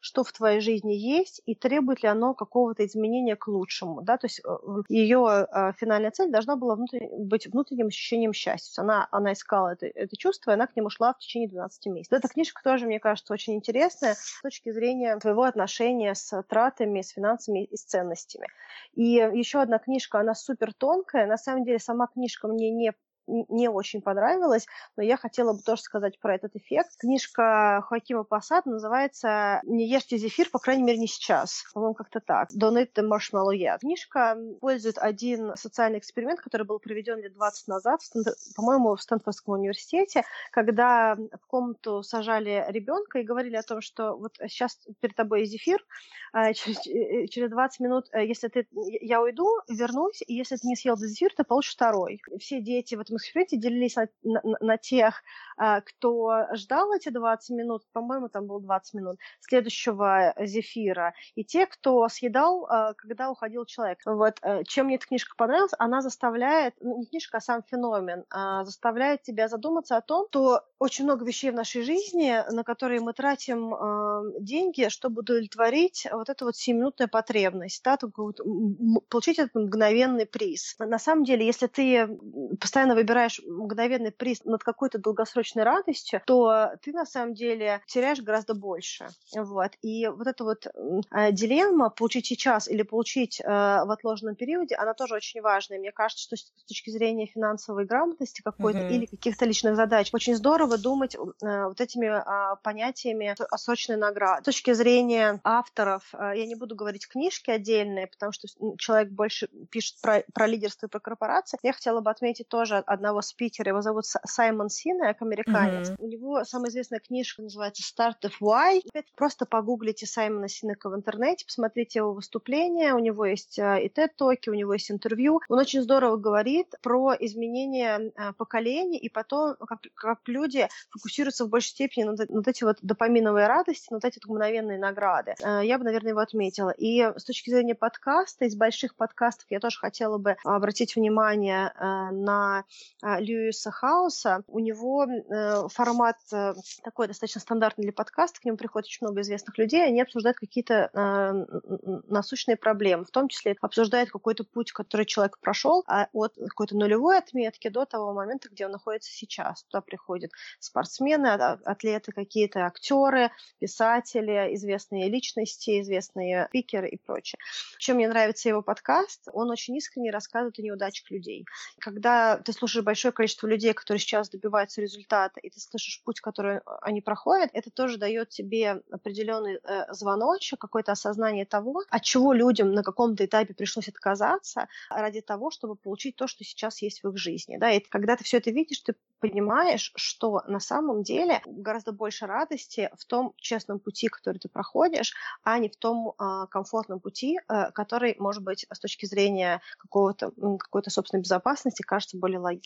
что в твоей жизни есть и требует ли оно какого-то изменения к лучшему. Да? То есть ее финальная цель должна была быть внутренним ощущением счастья. Она, она искала это, это чувство, и она к нему шла в течение 12 месяцев. Эта книжка тоже, мне кажется, очень интересная с точки зрения твоего отношения с тратами, с финансами и с ценностями. И еще одна книжка, она супер тонкая. На самом деле сама книжка мне не не очень понравилось, но я хотела бы тоже сказать про этот эффект. Книжка Хоакима Пассад называется «Не ешьте зефир, по крайней мере, не сейчас». По-моему, как-то так. «Don't eat the marshmallow yet». Книжка использует один социальный эксперимент, который был проведен лет 20 назад, по-моему, в Стэнфордском университете, когда в комнату сажали ребенка и говорили о том, что вот сейчас перед тобой зефир, а через 20 минут, э, если ты, я уйду, вернусь, и если ты не съел зефир, ты получишь второй. Все дети в этом эксперименте делились на, на, на тех, а, кто ждал эти 20 минут, по-моему, там было 20 минут, следующего зефира, и те, кто съедал, а, когда уходил человек. Вот. Э, чем мне эта книжка понравилась, она заставляет, ну, не книжка, а сам феномен, а заставляет тебя задуматься о том, что очень много вещей в нашей жизни, на которые мы тратим деньги, чтобы удовлетворить вот эту вот 7-минутную потребность, да, получить этот мгновенный приз. На самом деле, если ты постоянно выбираешь мгновенный приз над какой-то долгосрочной радостью, то ты на самом деле теряешь гораздо больше. Вот. И вот эта вот э, дилемма получить сейчас или получить э, в отложенном периоде, она тоже очень важная. Мне кажется, что с точки зрения финансовой грамотности какой-то mm-hmm. или каких-то личных задач, очень здорово думать э, вот этими э, понятиями срочной награды. С точки зрения авторов, э, я не буду говорить книжки отдельные, потому что человек больше пишет про, про лидерство и про корпорации. Я хотела бы отметить тоже одного спикера, его зовут Саймон Синек, американец. Mm-hmm. У него самая известная книжка называется Start of Why. Просто погуглите Саймона Синека в интернете, посмотрите его выступления, у него есть э, и TED-токи, у него есть интервью. Он очень здорово говорит про изменение э, поколений и потом, как, как люди фокусируются в большей степени на, на эти вот допаминовые радости, на вот эти мгновенные награды. Э, я бы, наверное, его отметила. И с точки зрения подкаста, из больших подкастов я тоже хотела бы обратить внимание на Льюиса Хауса. У него формат такой достаточно стандартный для подкаста, к нему приходит очень много известных людей, они обсуждают какие-то насущные проблемы, в том числе обсуждают какой-то путь, который человек прошел а от какой-то нулевой отметки до того момента, где он находится сейчас. Туда приходят спортсмены, а, атлеты, какие-то актеры, писатели, известные личности, известные спикеры и прочее. Чем мне нравится его подкаст, он очень искренне рассказывает о неудачах людей. Когда ты слушаешь большое количество людей, которые сейчас добиваются результата, и ты слышишь путь, который они проходят, это тоже дает тебе определенный э, звоночек, какое-то осознание того, от чего людям на каком-то этапе пришлось отказаться ради того, чтобы получить то, что сейчас есть в их жизни. Да? И когда ты все это видишь, ты понимаешь, что на самом деле гораздо больше радости в том честном пути, который ты проходишь, а не в том э, комфортном пути, э, который, может быть, с точки зрения какого-то, какой-то собственной безопасности кажется более логичным.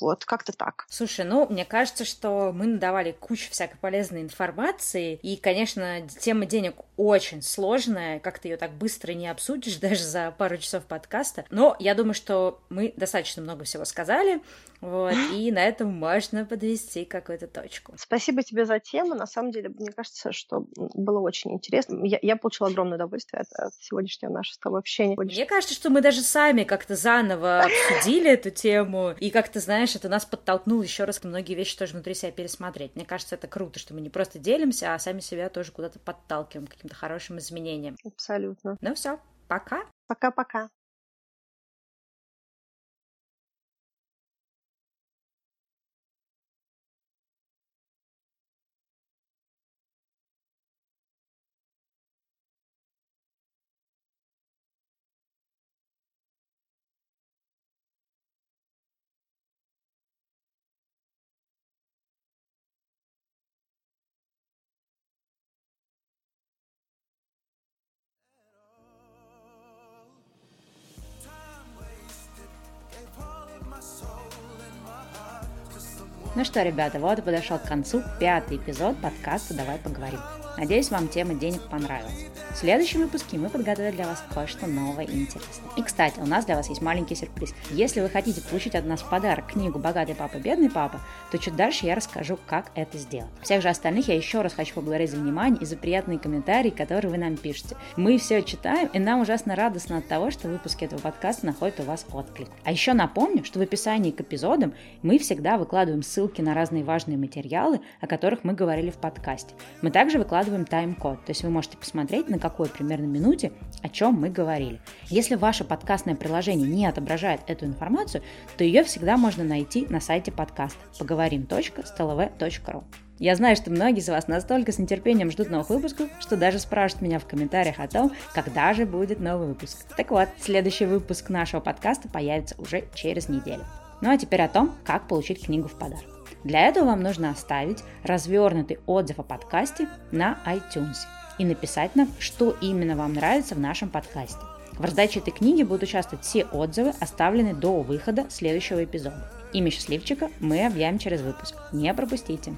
Вот, как-то так. Слушай, ну, мне кажется, что мы надавали кучу всякой полезной информации, и, конечно, тема денег очень сложная, как ты ее так быстро не обсудишь даже за пару часов подкаста, но я думаю, что мы достаточно много всего сказали, вот, и на этом можно подвести какую-то точку. Спасибо тебе за тему. На самом деле, мне кажется, что было очень интересно. Я, я получила огромное удовольствие от, от сегодняшнего нашего с тобой общения. Мне кажется, что мы даже сами как-то заново обсудили эту тему, и как-то, знаешь, это нас подтолкнуло еще раз многие вещи тоже внутри себя пересмотреть. Мне кажется, это круто, что мы не просто делимся, а сами себя тоже куда-то подталкиваем к каким-то хорошим изменениям. Абсолютно. Ну все, пока. Пока-пока. Ну что, ребята, вот и подошел к концу пятый эпизод подкаста «Давай поговорим». Надеюсь, вам тема денег понравилась. В следующем выпуске мы подготовили для вас кое-что новое и интересное. И, кстати, у нас для вас есть маленький сюрприз. Если вы хотите получить от нас в подарок книгу «Богатый папа, бедный папа», то чуть дальше я расскажу, как это сделать. Всех же остальных я еще раз хочу поблагодарить за внимание и за приятные комментарии, которые вы нам пишете. Мы все читаем, и нам ужасно радостно от того, что выпуски этого подкаста находят у вас отклик. А еще напомню, что в описании к эпизодам мы всегда выкладываем ссылки на разные важные материалы, о которых мы говорили в подкасте. Мы также выкладываем тайм-код, то есть вы можете посмотреть, на какой примерно минуте, о чем мы говорили. Если ваше подкастное приложение не отображает эту информацию, то ее всегда можно найти на сайте подкаста поговорим.stlv.ru. Я знаю, что многие из вас настолько с нетерпением ждут новых выпусков, что даже спрашивают меня в комментариях о том, когда же будет новый выпуск. Так вот, следующий выпуск нашего подкаста появится уже через неделю. Ну а теперь о том, как получить книгу в подарок. Для этого вам нужно оставить развернутый отзыв о подкасте на iTunes и написать нам, что именно вам нравится в нашем подкасте. В раздаче этой книги будут участвовать все отзывы, оставленные до выхода следующего эпизода. Имя счастливчика мы объявим через выпуск. Не пропустите!